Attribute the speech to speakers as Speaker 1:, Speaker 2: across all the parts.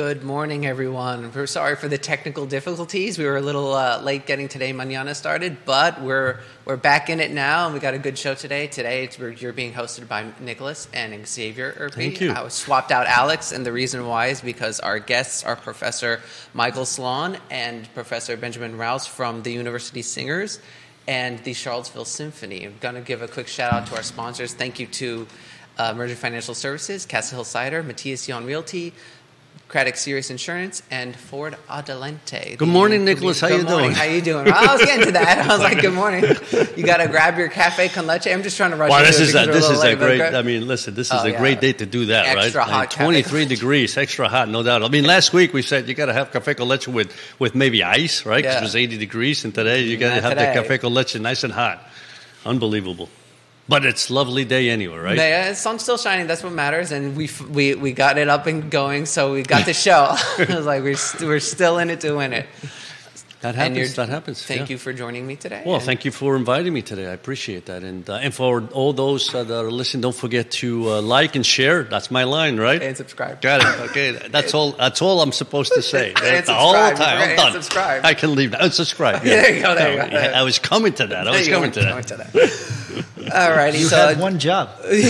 Speaker 1: Good morning, everyone. We're sorry for the technical difficulties. We were a little uh, late getting today Mañana started, but we're we're back in it now, and we got a good show today. Today, it's, we're, you're being hosted by Nickolas and Xavier Urpí.
Speaker 2: Thank you.
Speaker 1: I was swapped out Alex, and the reason why is because our guests are Professor Michael Slon and Professor Benjamin Rous from the University Singers and the Charlottesville Symphony. I'm going to give a quick shout out to our sponsors. Thank you to uh, Emergent Financial Services, Castle Hill Cider, Matthias Yon Realty. Craddock Serious Insurance and Forward Adelante.
Speaker 2: Good morning, Nickolas. How
Speaker 1: Good
Speaker 2: you
Speaker 1: morning.
Speaker 2: doing?
Speaker 1: How you doing? I was getting to that. I was like, "Good morning." You got to grab your cafe con leche. I'm just trying to rush.
Speaker 2: Wow, this is a, this
Speaker 1: little
Speaker 2: is a great. I mean, listen, this is
Speaker 1: Oh,
Speaker 2: a
Speaker 1: yeah.
Speaker 2: great day to do that,
Speaker 1: Extra
Speaker 2: right?
Speaker 1: hot
Speaker 2: Like 23 degrees, extra hot, no doubt. I mean, last week we said you got to have cafe con leche with with maybe ice, right? 'Cause
Speaker 1: Yeah.
Speaker 2: it was 80 degrees, and today you mm, got to have
Speaker 1: today.
Speaker 2: the cafe con leche nice and hot. Unbelievable. But it's lovely day anyway, right?
Speaker 1: Yeah, the sun's still shining. That's what matters. And we we we got it up and going. So we got the show. I was like, we're st- we're still in it to win it.
Speaker 2: That happens. That happens.
Speaker 1: Thank
Speaker 2: yeah.
Speaker 1: you for joining me today.
Speaker 2: Well, thank you for inviting me today. I appreciate that. And uh, and for all those uh, that are listening, don't forget to uh, like and share. That's my line, right?
Speaker 1: And subscribe.
Speaker 2: Got it. Okay, that's all. That's all I'm supposed to say.
Speaker 1: And
Speaker 2: the whole
Speaker 1: subscribe.
Speaker 2: time. I'm
Speaker 1: And
Speaker 2: done.
Speaker 1: subscribe.
Speaker 2: I can leave now. Unsubscribe. Yeah.
Speaker 1: There you go, there you go.
Speaker 2: I was coming to that. I was coming
Speaker 1: go.
Speaker 2: to
Speaker 1: Coming to that. All righty.
Speaker 3: You
Speaker 1: so
Speaker 3: had one job. Right.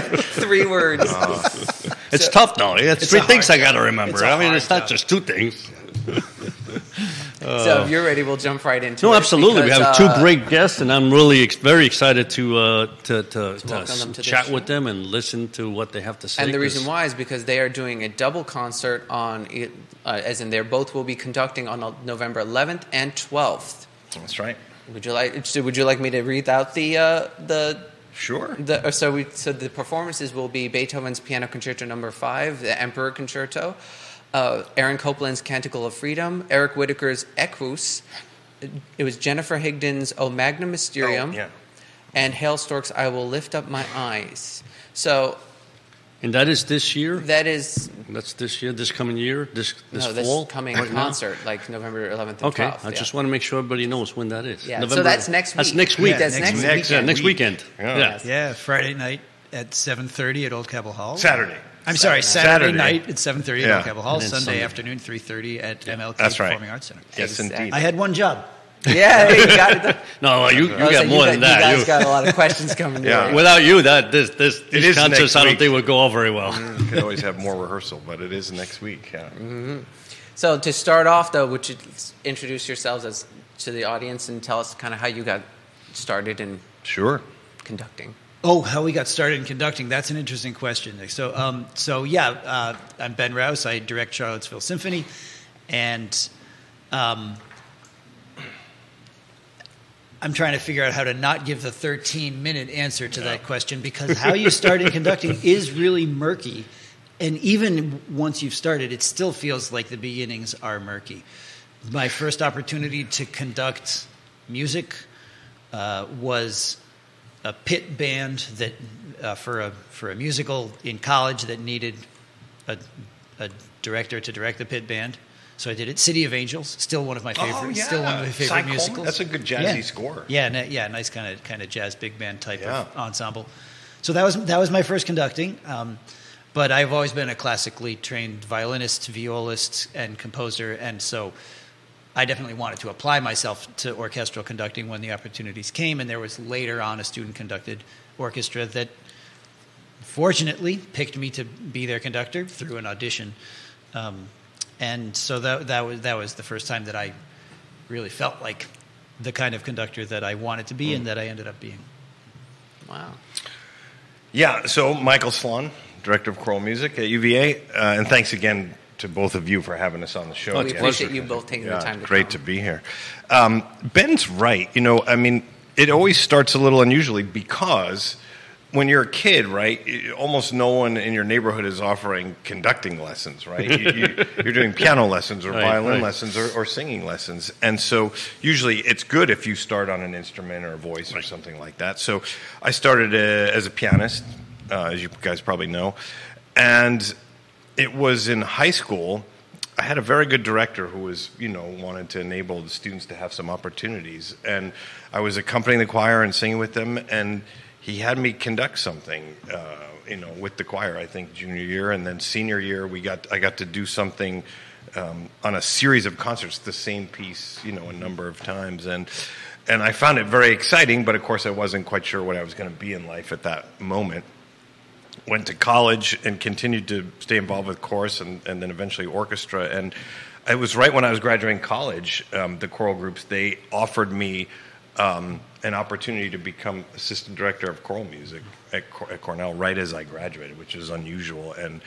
Speaker 1: Three words.
Speaker 2: It's tough though. It's,
Speaker 3: It's
Speaker 2: three things
Speaker 3: hard
Speaker 2: I got to remember. I mean, it's not
Speaker 3: job.
Speaker 2: just two things.
Speaker 1: so if you're ready, we'll jump right into
Speaker 2: No,
Speaker 1: it.
Speaker 2: absolutely. we have
Speaker 1: uh,
Speaker 2: two great guests, and I'm really ex- very excited to uh, to, to, to
Speaker 1: welcome to
Speaker 2: chat with them and listen to what they have to say.
Speaker 1: And the reason why is because they are doing a double concert on, uh, as in they're both will be conducting on November 11th and 12th.
Speaker 4: That's right.
Speaker 1: Would you like? Would you like me to read out the uh, the
Speaker 4: Sure.
Speaker 1: the? uh, So we so the performances will be Beethoven's Piano Concerto Number Five, the Emperor Concerto, uh, Aaron Copland's Canticle of Freedom, Eric Whitacre's Equus. It was Jennifer Higdon's O Magnum Mysterium,
Speaker 4: Oh, yeah.
Speaker 1: and Hailstork's I Will Lift Up My Eyes. So
Speaker 2: and that is this year.
Speaker 1: that is
Speaker 2: That's this year, this coming year, this this
Speaker 1: no, this
Speaker 2: fall.
Speaker 1: coming
Speaker 2: right now?
Speaker 1: concert, like November 11th and
Speaker 2: Okay,
Speaker 1: 12th.
Speaker 2: I
Speaker 1: yeah.
Speaker 2: just want to make sure everybody knows when that is.
Speaker 1: Yeah, so that's next
Speaker 2: That's next week.
Speaker 3: Yeah,
Speaker 1: That's
Speaker 3: next
Speaker 1: next, weekend.
Speaker 2: Yeah, next weekend.
Speaker 4: Yeah.
Speaker 2: Yeah.
Speaker 3: Yeah, Friday night at 7:30 at Old Cabell Hall.
Speaker 4: Saturday.
Speaker 3: I'm sorry, Saturday,
Speaker 4: Saturday.
Speaker 3: night at 7:30 at Old Cabell Hall. Sunday,
Speaker 2: Sunday.
Speaker 3: afternoon 3:30 at MLK
Speaker 4: That's right.
Speaker 3: Performing Arts Center.
Speaker 4: Yes,
Speaker 1: Exactly.
Speaker 4: indeed.
Speaker 3: I had one job.
Speaker 1: Yeah, you got it.
Speaker 2: No, you, you got
Speaker 1: like,
Speaker 2: more
Speaker 1: you
Speaker 2: than
Speaker 1: got-
Speaker 2: that.
Speaker 1: You guys
Speaker 2: You-
Speaker 1: got a lot of questions coming.
Speaker 4: Yeah.
Speaker 1: your way.
Speaker 2: Without you, that this this
Speaker 4: It
Speaker 2: these concerts I don't think would go over very well.
Speaker 4: You could always have more rehearsal, but it is next week. Yeah.
Speaker 1: So to start off, though, would you introduce yourselves as to the audience and tell us kind of how you got started in
Speaker 4: Sure.
Speaker 1: conducting?
Speaker 3: Oh, how we got started in conducting? That's an interesting question. So, um, so yeah, uh, I'm Ben Rous. I direct Charlottesville Symphony, and um, I'm trying to figure out how to not give the 13 minute answer to that question because how you start in conducting is really murky. And even once you've started, it still feels like the beginnings are murky. My first opportunity to conduct music uh, was a pit band that uh, for a for a musical in college that needed a, a director to direct the pit band. So I did it. City of Angels, still one of my favorite, still one of my favorite
Speaker 4: Cy Coleman?
Speaker 3: musicals.
Speaker 4: That's a good jazzy
Speaker 3: yeah.
Speaker 4: score.
Speaker 3: Yeah, ni- yeah, nice kind of kind of jazz big band type
Speaker 4: Yeah.
Speaker 3: of ensemble. So that was that was my first conducting. Um, but I've always been a classically trained violinist, violist, and composer, and so I definitely wanted to apply myself to orchestral conducting when the opportunities came. And there was later on a student conducted orchestra that fortunately picked me to be their conductor through an audition. Um, and so that, that, was, that was the first time that I really felt like the kind of conductor that I wanted to be and that I ended up being.
Speaker 1: Wow.
Speaker 4: Yeah. So Michael Slon, director of choral music at UVA, uh, and thanks again to both of you for having us on the show.
Speaker 1: Well, we
Speaker 4: again.
Speaker 1: appreciate you both taking
Speaker 4: Yeah,
Speaker 1: the time to
Speaker 4: great
Speaker 1: come.
Speaker 4: to be here. Um, Ben's right. You know, I mean, it always starts a little unusually because when you're a kid, right, almost no one in your neighborhood is offering conducting lessons, right? you, you, you're doing piano lessons or
Speaker 2: Right,
Speaker 4: violin
Speaker 2: right.
Speaker 4: lessons or, or singing lessons. And so usually it's good if you start on an instrument or a voice or something like that. So I started uh, as a pianist, uh, as you guys probably know. And it was in high school. I had a very good director who was, you know, wanted to enable the students to have some opportunities. And I was accompanying the choir and singing with them. And he had me conduct something, uh, you know, with the choir. I think junior year, and then senior year, we got I got to do something um, on a series of concerts, the same piece, you know, a number of times, and and I found it very exciting. But of course, I wasn't quite sure what I was going to be in life at that moment. Went to college and continued to stay involved with chorus and, and then eventually orchestra. And it was right when I was graduating college, um, the choral groups they offered me um, an opportunity to become assistant director of choral music at, at Cornell right as I graduated, which is unusual. And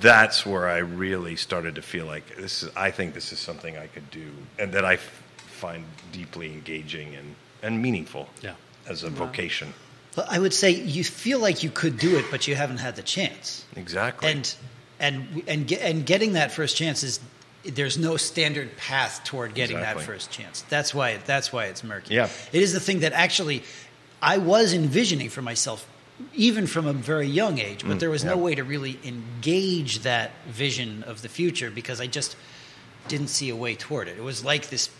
Speaker 4: that's where I really started to feel like this is. I think this is something I could do, and that I f- find deeply engaging and, and meaningful
Speaker 2: Yeah.
Speaker 4: as a vocation.
Speaker 3: Well, I would say you feel like you could do it, but you haven't had the chance.
Speaker 4: Exactly.
Speaker 3: And and and ge- and getting that first chance is there's no standard path toward getting
Speaker 4: Exactly.
Speaker 3: that first chance. That's why that's why it's murky.
Speaker 4: Yeah.
Speaker 3: It is the thing that actually I was envisioning for myself even from a very young age, but there was no
Speaker 4: Mm,
Speaker 3: way to really engage that vision of the future because I just didn't see a way toward it. It was like this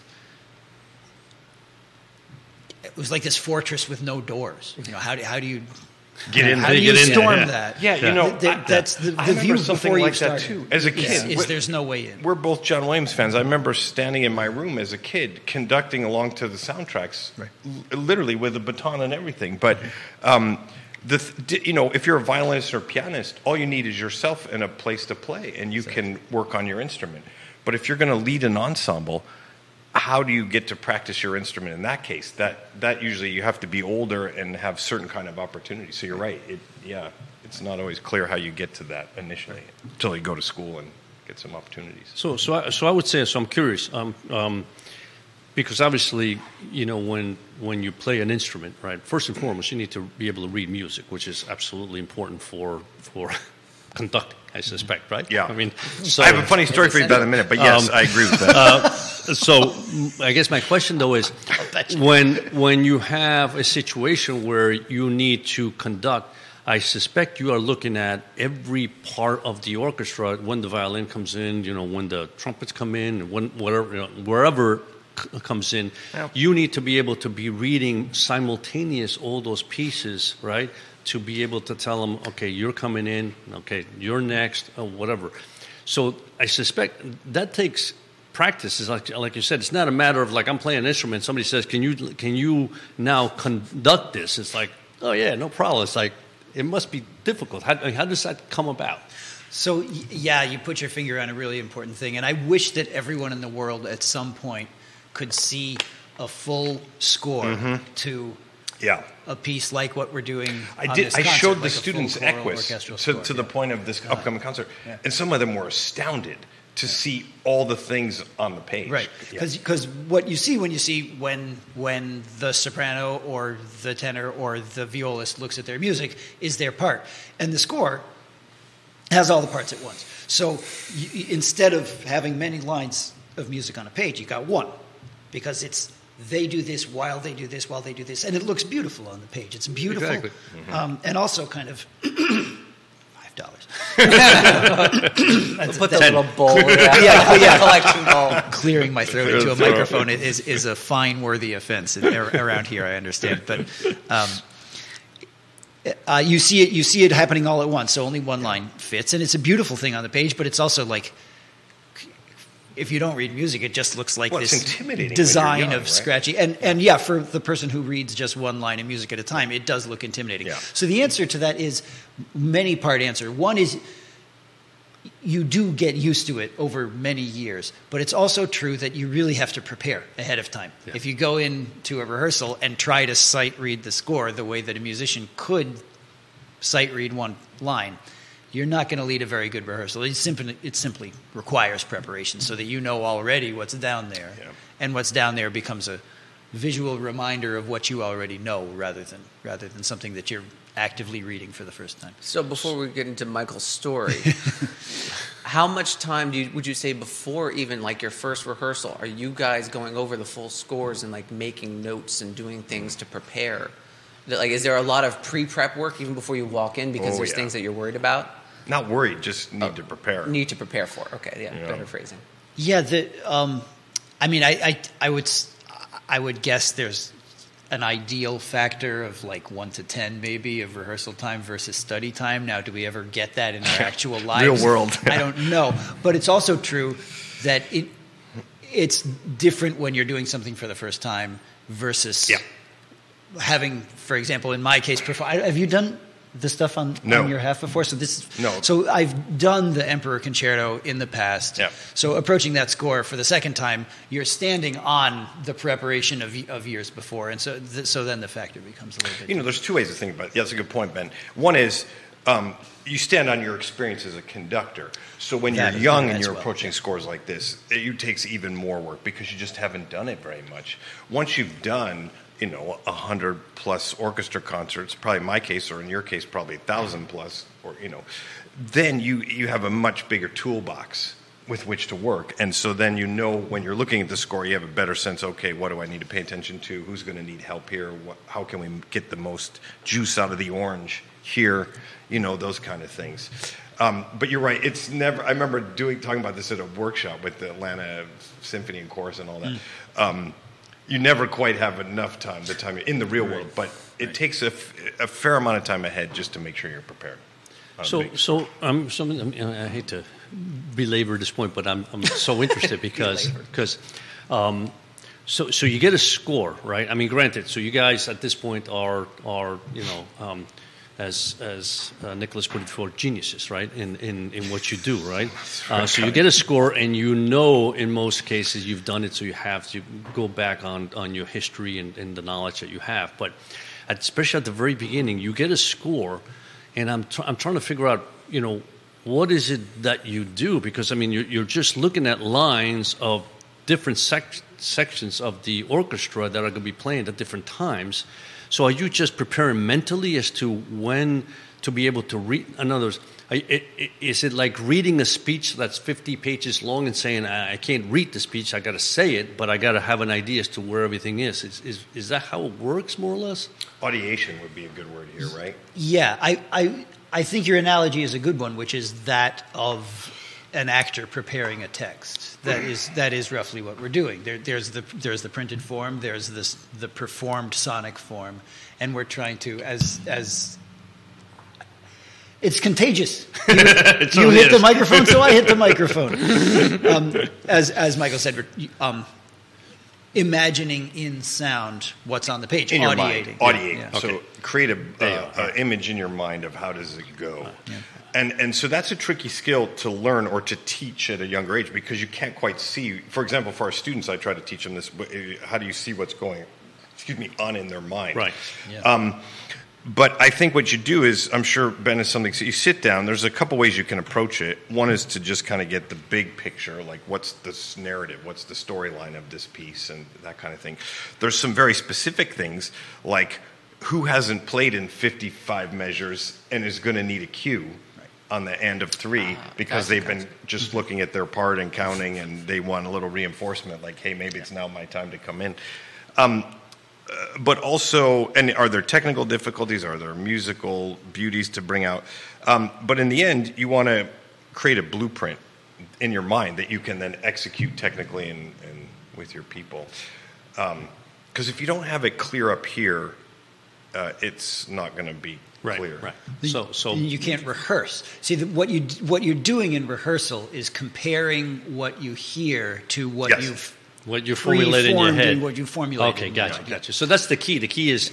Speaker 3: it was like this fortress with no doors. You know, how do, how do you
Speaker 4: Get in
Speaker 3: how
Speaker 4: there,
Speaker 3: do you
Speaker 2: get in there,
Speaker 3: storm
Speaker 2: yeah.
Speaker 3: that?
Speaker 4: Yeah, you know,
Speaker 3: Th- th- that's the,
Speaker 4: I
Speaker 3: the
Speaker 4: remember
Speaker 3: view
Speaker 4: something
Speaker 3: before you
Speaker 4: like that,
Speaker 3: started.
Speaker 4: too. As a
Speaker 3: Is-
Speaker 4: kid,
Speaker 3: is there's no way in.
Speaker 4: We're both John Williams fans. I remember standing in my room as a kid, conducting along to the soundtracks, l- literally with a baton and everything. But um, the th- d- you know, if you're a violinist or pianist, all you need is yourself and a place to play, and you can work on your instrument. But if you're going to lead an ensemble, how do you get to practice your instrument in that case? That that usually you have to be older and have certain kind of opportunities. So you're right. It, yeah, it's not always clear how you get to that initially until you go to school and get some opportunities.
Speaker 2: So, so, I, so I would say, so I'm curious, um, um, because obviously, you know, when when you play an instrument, right? First and foremost, you need to be able to read music, which is absolutely important for for conducting. I suspect, right?
Speaker 4: Yeah.
Speaker 2: I mean, so
Speaker 4: I have a funny story for you about a minute, but yes,
Speaker 2: Um,
Speaker 4: I agree with that.
Speaker 2: so mm, I guess my question though is when when you have a situation where you need to conduct, I suspect you are looking at every part of the orchestra when the violin comes in, you know, when the trumpets come in, when whatever you know, wherever c- comes in,
Speaker 4: Yeah.
Speaker 2: you need to be able to be reading simultaneous all those pieces, right? To be able to tell them, okay, you're coming in, okay, you're next, or whatever. So I suspect that takes practice. Is like like you said, it's not a matter of like I'm playing an instrument. Somebody says, "Can you can you now conduct this?" It's like, oh yeah, no problem. It's like it must be difficult. How, how does that come about?
Speaker 3: So yeah, you put your finger on a really important thing, and I wish that everyone in the world at some point could see a full score
Speaker 4: Mm-hmm.
Speaker 3: to
Speaker 4: yeah.
Speaker 3: a piece like what we're doing.
Speaker 4: I did. I
Speaker 3: concert,
Speaker 4: showed the students Equus to, to the
Speaker 3: yeah.
Speaker 4: point of this upcoming concert,
Speaker 3: Yeah.
Speaker 4: and some of them were astounded to see all the things on the page.
Speaker 3: Right,
Speaker 4: Yeah.
Speaker 3: because what you see when you see when when the soprano or the tenor or the violist looks at their music is their part, and the score has all the parts at once. So you, instead of having many lines of music on a page, you got one, because it's they do this while they do this while they do this, and it looks beautiful on the page. It's beautiful,
Speaker 2: Exactly.
Speaker 3: um, and also kind of. Five dollars.
Speaker 1: Put the little bowl, yeah,
Speaker 3: Yeah, yeah.
Speaker 1: collection bowl.
Speaker 3: clearing my throat into a microphone is, is a fine worthy offense around here. I understand, but um, uh, you see it you see it happening all at once. So only one line fits, and it's a beautiful thing on the page. But it's also like if you don't read music, it just looks like
Speaker 4: Well,
Speaker 3: this
Speaker 4: intimidating when you're
Speaker 3: design
Speaker 4: young,
Speaker 3: of
Speaker 4: right?
Speaker 3: scratchy. And and yeah, for the person who reads just one line of music at a time, it does look intimidating.
Speaker 4: Yeah.
Speaker 3: So the answer to that is many part answer. One is you do get used to it over many years, but it's also true that you really have to prepare ahead of time.
Speaker 2: Yeah.
Speaker 3: If you go into a rehearsal and try to sight read the score the way that a musician could sight read one line, you're not going to lead a very good rehearsal. It simply, it simply requires preparation so that you know already what's down there,
Speaker 4: Yeah.
Speaker 3: and what's down there becomes a visual reminder of what you already know, rather than rather than something that you're actively reading for the first time.
Speaker 1: So before we get into Michael's story, how much time do you, would you say before even like your first rehearsal are you guys going over the full scores and like making notes and doing things to prepare? Like, is there a lot of pre-prep work even before you walk in because
Speaker 4: Oh,
Speaker 1: there's
Speaker 4: yeah.
Speaker 1: things that you're worried about?
Speaker 4: Not worried, just need to prepare.
Speaker 1: Need to prepare for. Okay, yeah,
Speaker 4: Yeah.
Speaker 1: better phrasing.
Speaker 3: Yeah, the um, I mean, I, I I would I would guess there's an ideal factor of like one to ten, maybe of rehearsal time versus study time. Now, do we ever get that in our actual lives?
Speaker 4: world.
Speaker 3: I don't know, but it's also true that it it's different when you're doing something for the first time versus
Speaker 4: Yeah.
Speaker 3: having, for example, in my case, perform. Have you done the stuff on,
Speaker 4: No.
Speaker 3: on your half before? So this, is-
Speaker 4: No.
Speaker 3: So I've done the Emperor Concerto in the past.
Speaker 4: Yeah.
Speaker 3: So approaching that score for the second time, you're standing on the preparation of of years before, and so th- so then the factor becomes a little bit.
Speaker 4: You know, there's two ways to think about it. Yeah, that's a good point, Ben. One is um, you stand on your experience as a conductor. So when
Speaker 3: That
Speaker 4: you're young and you're
Speaker 3: well,
Speaker 4: approaching scores like this, it takes even more work because you just haven't done it very much. Once you've done, you know, a hundred plus orchestra concerts, probably my case, or in your case, probably a thousand plus, or you know, then you you have a much bigger toolbox with which to work. And so then you know when you're looking at the score, you have a better sense, okay, what do I need to pay attention to? Who's going to need help here? What, how can we get the most juice out of the orange here? You know, those kind of things. Um, but you're right. It's never, I remember doing, talking about this at a workshop with the Atlanta Symphony and Chorus and all that. Um, you never quite have enough time, the time in the real world, but it takes a, f- a fair amount of time ahead just to make sure you're prepared.
Speaker 2: So,
Speaker 4: big-
Speaker 2: so I'm some. I, mean, I hate to belabor this point, but I'm, I'm so interested because because um, so so you get a score, right? I mean, granted, so you guys at this point are are you know. Um, as as uh, Nickolas put it before, geniuses, right? In in, in what you do, right? Uh, so you get a score, and you know in most cases you've done it, so you have to go back on on your history and, and the knowledge that you have. But at, especially at the very beginning, you get a score, and I'm tr- I'm trying to figure out, you know, what is it that you do? Because I mean, you're, you're just looking at lines of different sec- sections of the orchestra that are going to be playing at different times. So are you just preparing mentally as to when to be able to read? In other words, I- i- i- is it like reading a speech that's 50 pages long and saying, I I can't read the speech, I got to say it, but I got to have an idea as to where everything is? Is, is? is that how it works, more or less?
Speaker 4: Audiation would be a good word here, right?
Speaker 3: Yeah, I, I, I think your analogy is a good one, which is that of an actor preparing a text. That is that is roughly what we're doing. There, there's the there's the printed form. There's this the performed sonic form, and we're trying to as as. It's contagious. You, you hit the microphone, so I hit the microphone. um, as as Michael said, um, imagining in sound what's on the page,
Speaker 4: in your
Speaker 3: audiating.
Speaker 4: mind. Audiate.
Speaker 3: Yeah.
Speaker 4: So
Speaker 2: Okay.
Speaker 4: create
Speaker 2: an
Speaker 4: uh,
Speaker 2: are.
Speaker 4: image in your mind of how does it go. And and so that's a tricky skill to learn or to teach at a younger age because you can't quite see. For example, for our students, I try to teach them this. uh, How do you see what's going? Excuse me, on in their mind.
Speaker 2: Right.
Speaker 3: Yeah.
Speaker 4: Um, but I think what you do is, I'm sure Ben is something. So you sit down. There's a couple ways you can approach it. One is to just kind of get the big picture, like what's this narrative, what's the storyline of this piece, and that kind of thing. There's some very specific things, like who hasn't played in 55 measures and is going to need a cue on the end of three because they've been just looking at their part and counting, and they want a little reinforcement, like, hey, maybe it's now my time to come in. Um, but also, and are there technical difficulties? Are there musical beauties to bring out? Um, but in the end, you want to create a blueprint in your mind that you can then execute technically and, and with your people. Because if you don't have it clear up here, uh, it's not going to be clear.
Speaker 2: Right. So so
Speaker 3: you can't rehearse. See, the, what you what you're doing in rehearsal is comparing what you hear to what
Speaker 4: Yes.
Speaker 3: you've
Speaker 2: What you formulate in your head.
Speaker 3: and what you formulate.
Speaker 2: Okay, gotcha, gotcha. So that's the key. The key is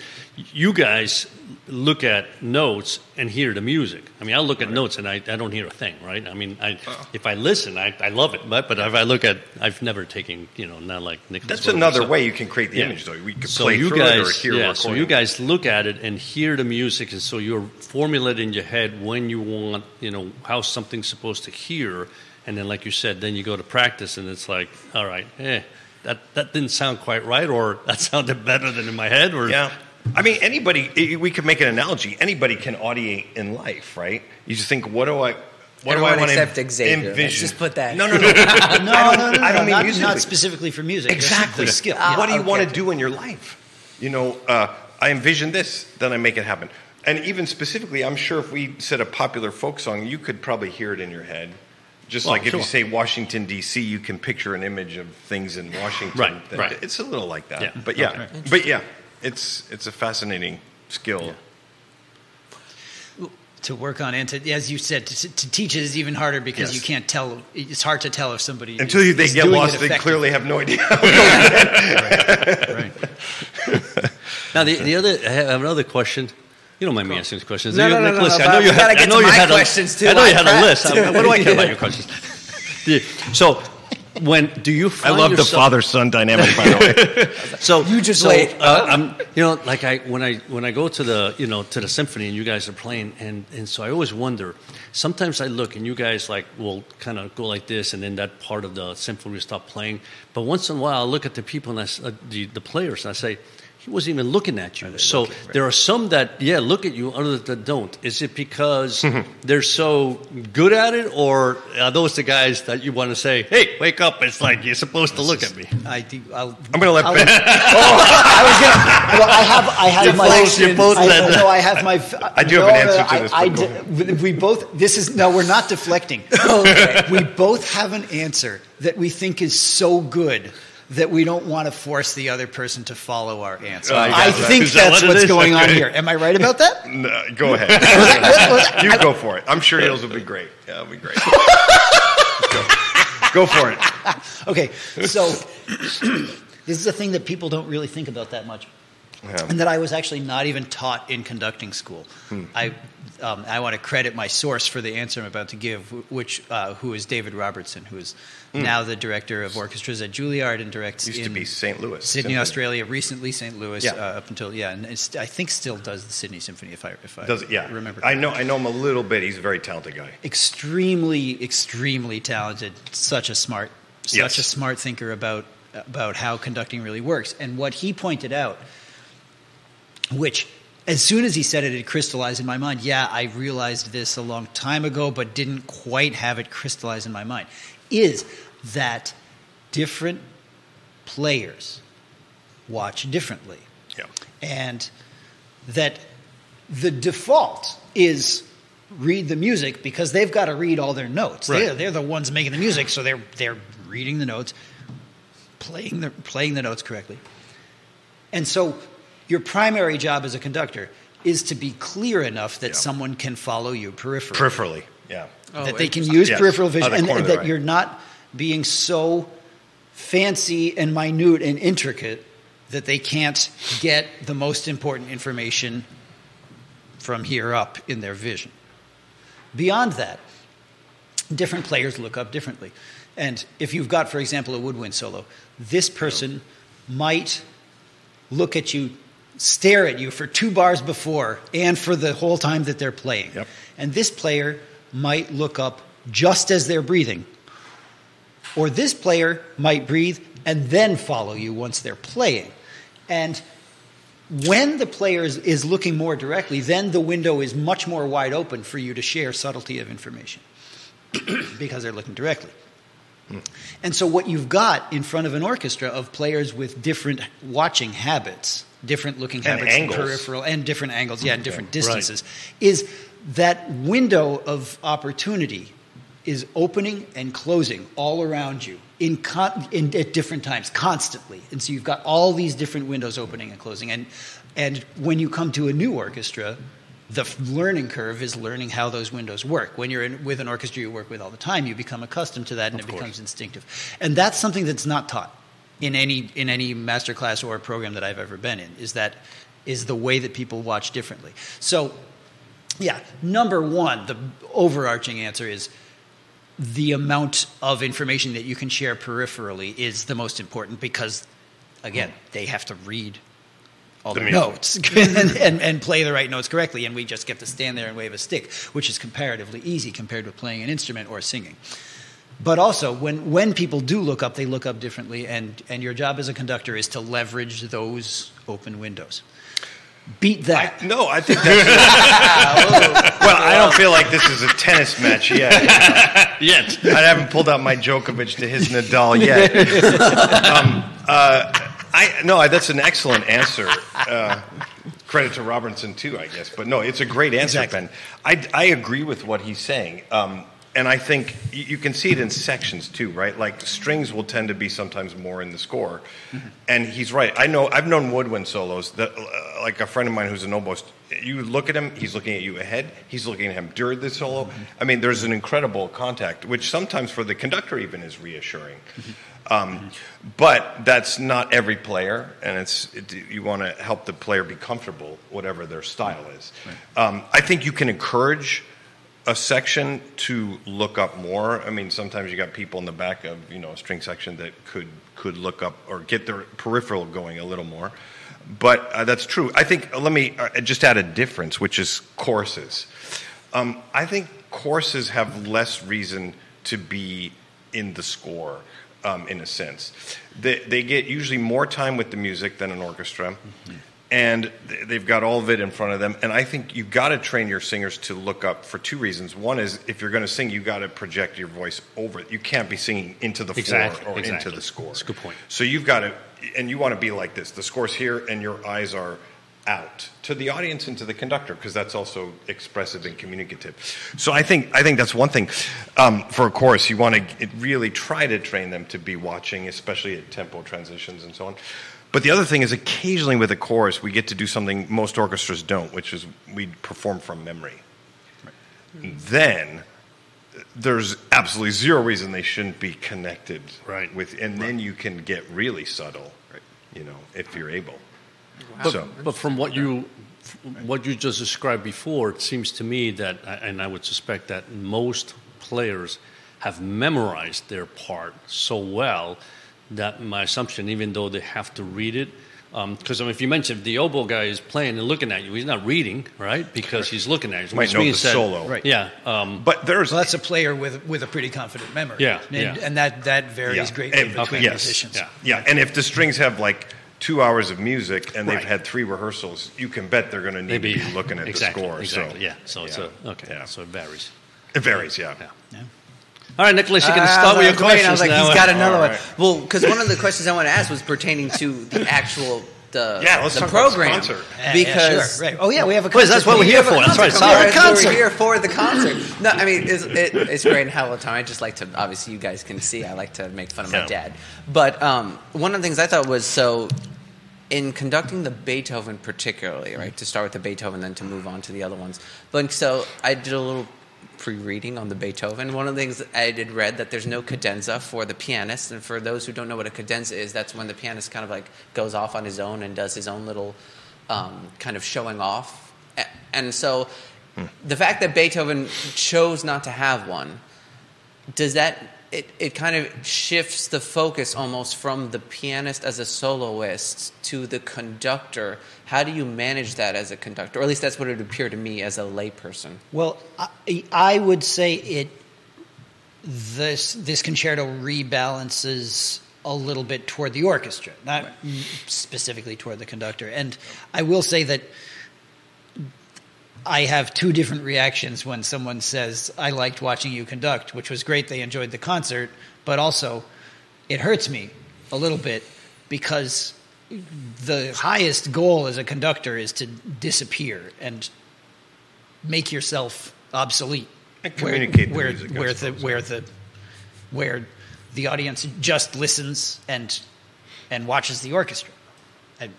Speaker 2: you guys look at notes and hear the music. I mean, I look at notes and I, I don't hear a thing, right? I mean, I, if I listen, I, I love it. But, but if I look at, I've never taken, you know, not like Nickolas.
Speaker 4: That's
Speaker 2: Wilbur,
Speaker 4: another
Speaker 2: so-
Speaker 4: way you can create the
Speaker 2: Yeah.
Speaker 4: image, though. We could
Speaker 2: so
Speaker 4: play
Speaker 2: you
Speaker 4: through
Speaker 2: guys,
Speaker 4: it or hear
Speaker 2: yeah,
Speaker 4: a
Speaker 2: so
Speaker 4: recording.
Speaker 2: you guys look at it and hear the music, and so you're formulating in your head when you want, you know, how something's supposed to hear, and then, like you said, then you go to practice, and it's like, all right, eh, that that didn't sound quite right, or that sounded better than in my head, or
Speaker 4: Yeah. I mean, anybody, we could make an analogy. Anybody can audiate in life, right? You just think, what do I. What do I
Speaker 1: Everyone
Speaker 4: want to
Speaker 1: except Xavier. Let's just put that.
Speaker 4: No, no, no.
Speaker 3: No, no, no, no,
Speaker 4: I don't mean
Speaker 3: not, not specifically for music.
Speaker 4: Exactly.
Speaker 3: the skill.
Speaker 4: What do you
Speaker 1: okay.
Speaker 4: want to do in your life? You know, uh, I envision this, then I make it happen. And even specifically, I'm sure if we said a popular folk song, you could probably hear it in your head. Just
Speaker 2: Well,
Speaker 4: like if you say Washington D.C., you can picture an image of things in Washington.
Speaker 2: Right,
Speaker 4: that-
Speaker 2: right.
Speaker 4: It's a little like that.
Speaker 2: Yeah,
Speaker 4: But yeah,
Speaker 2: okay.
Speaker 4: but yeah. it's it's a fascinating skill.
Speaker 3: to work on and to, as you said, to, to teach it is even harder because
Speaker 4: Yes.
Speaker 3: you can't tell. It's hard to tell if somebody
Speaker 4: Until
Speaker 3: is,
Speaker 4: they
Speaker 3: is
Speaker 4: get
Speaker 3: doing
Speaker 4: lost, they clearly have no idea.
Speaker 3: right.
Speaker 2: Now the, the other, I have another question. You don't mind me asking these questions.
Speaker 1: No,
Speaker 2: you,
Speaker 1: no, no, no,
Speaker 2: Nickolas?
Speaker 1: no,
Speaker 2: I know you had, I know you had
Speaker 1: questions,
Speaker 2: a,
Speaker 1: too.
Speaker 2: I know you had a list. I- what do I care about your questions? So, when do you
Speaker 4: I
Speaker 2: find
Speaker 4: love the father son dynamic, by the way.
Speaker 2: So
Speaker 1: You just
Speaker 2: so,
Speaker 1: wait.
Speaker 2: Uh, I'm, you know, like I when I when I go to the you know to the symphony and you guys are playing, and and so I always wonder. Sometimes I look and you guys like will kind of go like this, and then that part of the symphony will stop playing. But once in a while, I look at the people and I, s- uh, the the players, and I say. He wasn't even looking at you. So there are some that, yeah, look at you, others that don't. Is it because mm-hmm. they're so good at it, or are those the guys that you want to say, "Hey, wake up"? It's like you're supposed to look at me.
Speaker 3: I do. I'll,
Speaker 4: I'm going to let
Speaker 3: I'll
Speaker 4: Ben.
Speaker 3: Oh, I was gonna. Well, I have. I have
Speaker 2: You
Speaker 3: my.
Speaker 2: both- you both
Speaker 3: I,
Speaker 2: said
Speaker 3: no, I have my.
Speaker 4: I do have an answer to this,
Speaker 3: I,
Speaker 4: but
Speaker 3: we both. This is no. We're not deflecting. we both have an answer that we think is so good. That we don't want to force the other person to follow our answer.
Speaker 2: Oh, I
Speaker 3: I
Speaker 2: that.
Speaker 3: think
Speaker 2: Is that
Speaker 3: that's
Speaker 2: what
Speaker 3: what's going on here. Am I right about that?
Speaker 4: No, go ahead. you go for it. I'm sure yours will be great. Yeah, it'll be great. go. go for it.
Speaker 3: Okay, so this is a thing that people don't really think about that much,
Speaker 4: Yeah.
Speaker 3: and that I was actually not even taught in conducting school. I um, I want to credit my source for the answer I'm about to give, which uh, who is David Robertson, who is now the director of orchestras at Juilliard and directs
Speaker 4: Used to be St. Louis.
Speaker 3: Sydney,
Speaker 4: Symphony.
Speaker 3: Australia. Recently, St. Louis.
Speaker 4: Yeah.
Speaker 3: Uh, up until yeah, and it's, I think still does the Sydney Symphony if I if I
Speaker 4: Does? Yeah.
Speaker 3: remember.
Speaker 4: I know. I know him a little bit. He's a very talented guy.
Speaker 3: extremely, extremely talented. Such a smart, such
Speaker 4: Yes.
Speaker 3: a smart thinker about about how conducting really works. And what he pointed out, which as soon as he said it, it crystallized in my mind. Yeah, I realized this a long time ago, but didn't quite have it crystallized in my mind. Is that different players watch differently
Speaker 4: Yeah.
Speaker 3: and that the default is read the music because they've got to read all their notes.
Speaker 2: Right.
Speaker 3: They're, they're the ones making the music, so they're they're reading the notes, playing the playing the notes correctly. And so your primary job as a conductor is to be clear enough that
Speaker 4: Yeah.
Speaker 3: someone can follow you peripherally
Speaker 4: Peripherally. Yeah.
Speaker 1: Oh,
Speaker 3: that they can use
Speaker 4: Yes,
Speaker 3: peripheral vision
Speaker 4: the
Speaker 3: and, and that
Speaker 4: eye.
Speaker 3: you're not being so fancy and minute and intricate that they can't get the most important information from here up in their vision. Beyond that, different players look up differently. And if you've got, for example, a woodwind solo, this person might look at you, stare at you for two bars before and for the whole time that they're playing.
Speaker 4: Yep.
Speaker 3: And this player might look up just as they're breathing. Or this player might breathe and then follow you once they're playing. And when the player is, is looking more directly, then the window is much more wide open for you to share subtlety of information because they're looking directly. Hmm. And so, what you've got in front of an orchestra of players with different watching habits, different looking
Speaker 4: And
Speaker 3: habits,
Speaker 4: angles.
Speaker 3: peripheral, and different angles, yeah, and different distances, is that window of opportunity is opening and closing all around you in, con- in at different times, constantly. And so you've got all these different windows opening and closing. And and when you come to a new orchestra, the f- learning curve is learning how those windows work. When you're in, with an orchestra you work with all the time, you become accustomed to that, and it becomes instinctive. And that's something that's not taught in any in any master class or program that I've ever been in. Is that is the way that people watch differently. So, yeah, number one, the overarching answer is the amount of information that you can share peripherally is the most important because, again, they have to read all
Speaker 4: The
Speaker 3: the notes and, and, and play the right notes correctly, and we just get to stand there and wave a stick, which is comparatively easy compared with playing an instrument or singing. But also, when, when people do look up, they look up differently, and, and your job as a conductor is to leverage those open windows. Beat that.
Speaker 4: No, I think that's. well, I don't feel like this is a tennis match yet.
Speaker 2: Yet.
Speaker 4: I haven't pulled out my Djokovic to his Nadal yet. um, uh, I no, that's an excellent answer. Uh, credit to Robertson too, I guess. But no, it's a great answer,
Speaker 3: Exactly.
Speaker 4: Ben. I, I agree with what he's saying. Um, and I think you, can see it in sections too, right? Like strings will tend to be sometimes more in the score, and he's right. I know I've known woodwind solos that, uh, like a friend of mine who's an oboist. You look at him; he's looking at you ahead. He's looking at him during the solo. I mean, there's an incredible contact, which sometimes for the conductor even is reassuring. Um, but that's not every player, and it's it, you want to help the player be comfortable, whatever their style is. Um, I think you can encourage a section to look up more. I mean, sometimes you got people in the back of you know a string section that could could look up or get their peripheral going a little more. But uh, that's true. I think let me uh, just add a difference, which is courses. Um, I think courses have less reason to be in the score, um, in a sense. They, they get usually more time with the music than an orchestra, and they've got all of it in front of them. And I think you've got to train your singers to look up for two reasons. One is if you're going to sing, you've got to project your voice over it. You can't be singing into the
Speaker 2: Exactly,
Speaker 4: floor or
Speaker 2: exactly.
Speaker 4: into the score.
Speaker 2: That's a good point.
Speaker 4: So you've got to, and you want to be like this. The score's here, and your eyes are out to the audience and to the conductor because that's also expressive and communicative. So I think I think that's one thing um, for a chorus. You want to really try to train them to be watching, especially at tempo transitions and so on. But the other thing is, occasionally with a chorus, we get to do something most orchestras don't, which is we perform from memory. Then there's absolutely zero reason they shouldn't be connected
Speaker 2: Right.
Speaker 4: with, and then you can get really subtle, you know, if you're able.
Speaker 2: But,
Speaker 4: So-
Speaker 2: but from what you what you just described before, it seems to me that, and I would suspect that most players have memorized their part so well that my assumption, even though they have to read it, because I mean, if you mentioned the oboe guy is playing and looking at you, he's not reading, right? Because he's looking at you.
Speaker 4: Might
Speaker 2: Which
Speaker 4: know the
Speaker 2: that-
Speaker 4: solo.
Speaker 3: Right.
Speaker 2: Yeah. Um,
Speaker 4: But there's
Speaker 3: So that's a player with with a pretty confident memory.
Speaker 2: Yeah,
Speaker 3: and,
Speaker 2: yeah.
Speaker 3: and that that varies
Speaker 4: Yeah.
Speaker 3: greatly
Speaker 4: And-
Speaker 3: between
Speaker 4: yes.
Speaker 3: musicians.
Speaker 2: Yeah.
Speaker 4: Yeah, and if the strings have like two hours of music and they've had three rehearsals, you can bet they're going to need
Speaker 2: maybe
Speaker 4: to be looking at
Speaker 2: exactly,
Speaker 4: the score.
Speaker 2: Exactly.
Speaker 4: So
Speaker 2: yeah. So it's
Speaker 4: yeah.
Speaker 2: a okay.
Speaker 4: Yeah.
Speaker 2: So it varies.
Speaker 4: it varies. Yeah.
Speaker 2: Yeah. All right, Nickolas, you can
Speaker 1: Ah,
Speaker 2: start with your question.
Speaker 1: I was like,
Speaker 2: now.
Speaker 1: he's got another
Speaker 4: All
Speaker 1: one. Well, because one of the questions I want to ask was pertaining to the actual the
Speaker 4: Yeah, let's
Speaker 1: the
Speaker 4: talk about this
Speaker 1: program
Speaker 4: concert.
Speaker 3: Yeah, yeah,
Speaker 1: because
Speaker 3: sure, right. Oh yeah, we have a
Speaker 2: Well,
Speaker 3: concert.
Speaker 2: that's what we're here for. That's right. Sorry.
Speaker 3: We're concert.
Speaker 1: We're here for the concert. No, I mean it's, it, it's great and have a time. I just like to obviously you guys can see I like to make fun of my dad. But um, one of the things I thought was so in conducting the Beethoven particularly, right? To start with the Beethoven, then to move on to the other ones. But so I did a little pre-reading on the Beethoven. One of the things I did read that there's no cadenza for the pianist, and for those who don't know what a cadenza is, that's when the pianist kind of like goes off on his own and does his own little um, kind of showing off. And so, the fact that Beethoven chose not to have one does that it, it kind of shifts the focus almost from the pianist as a soloist to the conductor how do you manage that as a conductor or at least that's what it would appear to me as a layperson
Speaker 3: Well, I, I would say it. This this concerto rebalances a little bit toward the orchestra, not specifically toward the conductor. And I will say that I have two different reactions when someone says, "I liked watching you conduct," which was great. They enjoyed the concert, but also it hurts me a little bit because the highest goal as a conductor is to disappear and make yourself obsolete
Speaker 4: And communicate the
Speaker 3: where where, the where the where the audience just listens and and watches the orchestra I,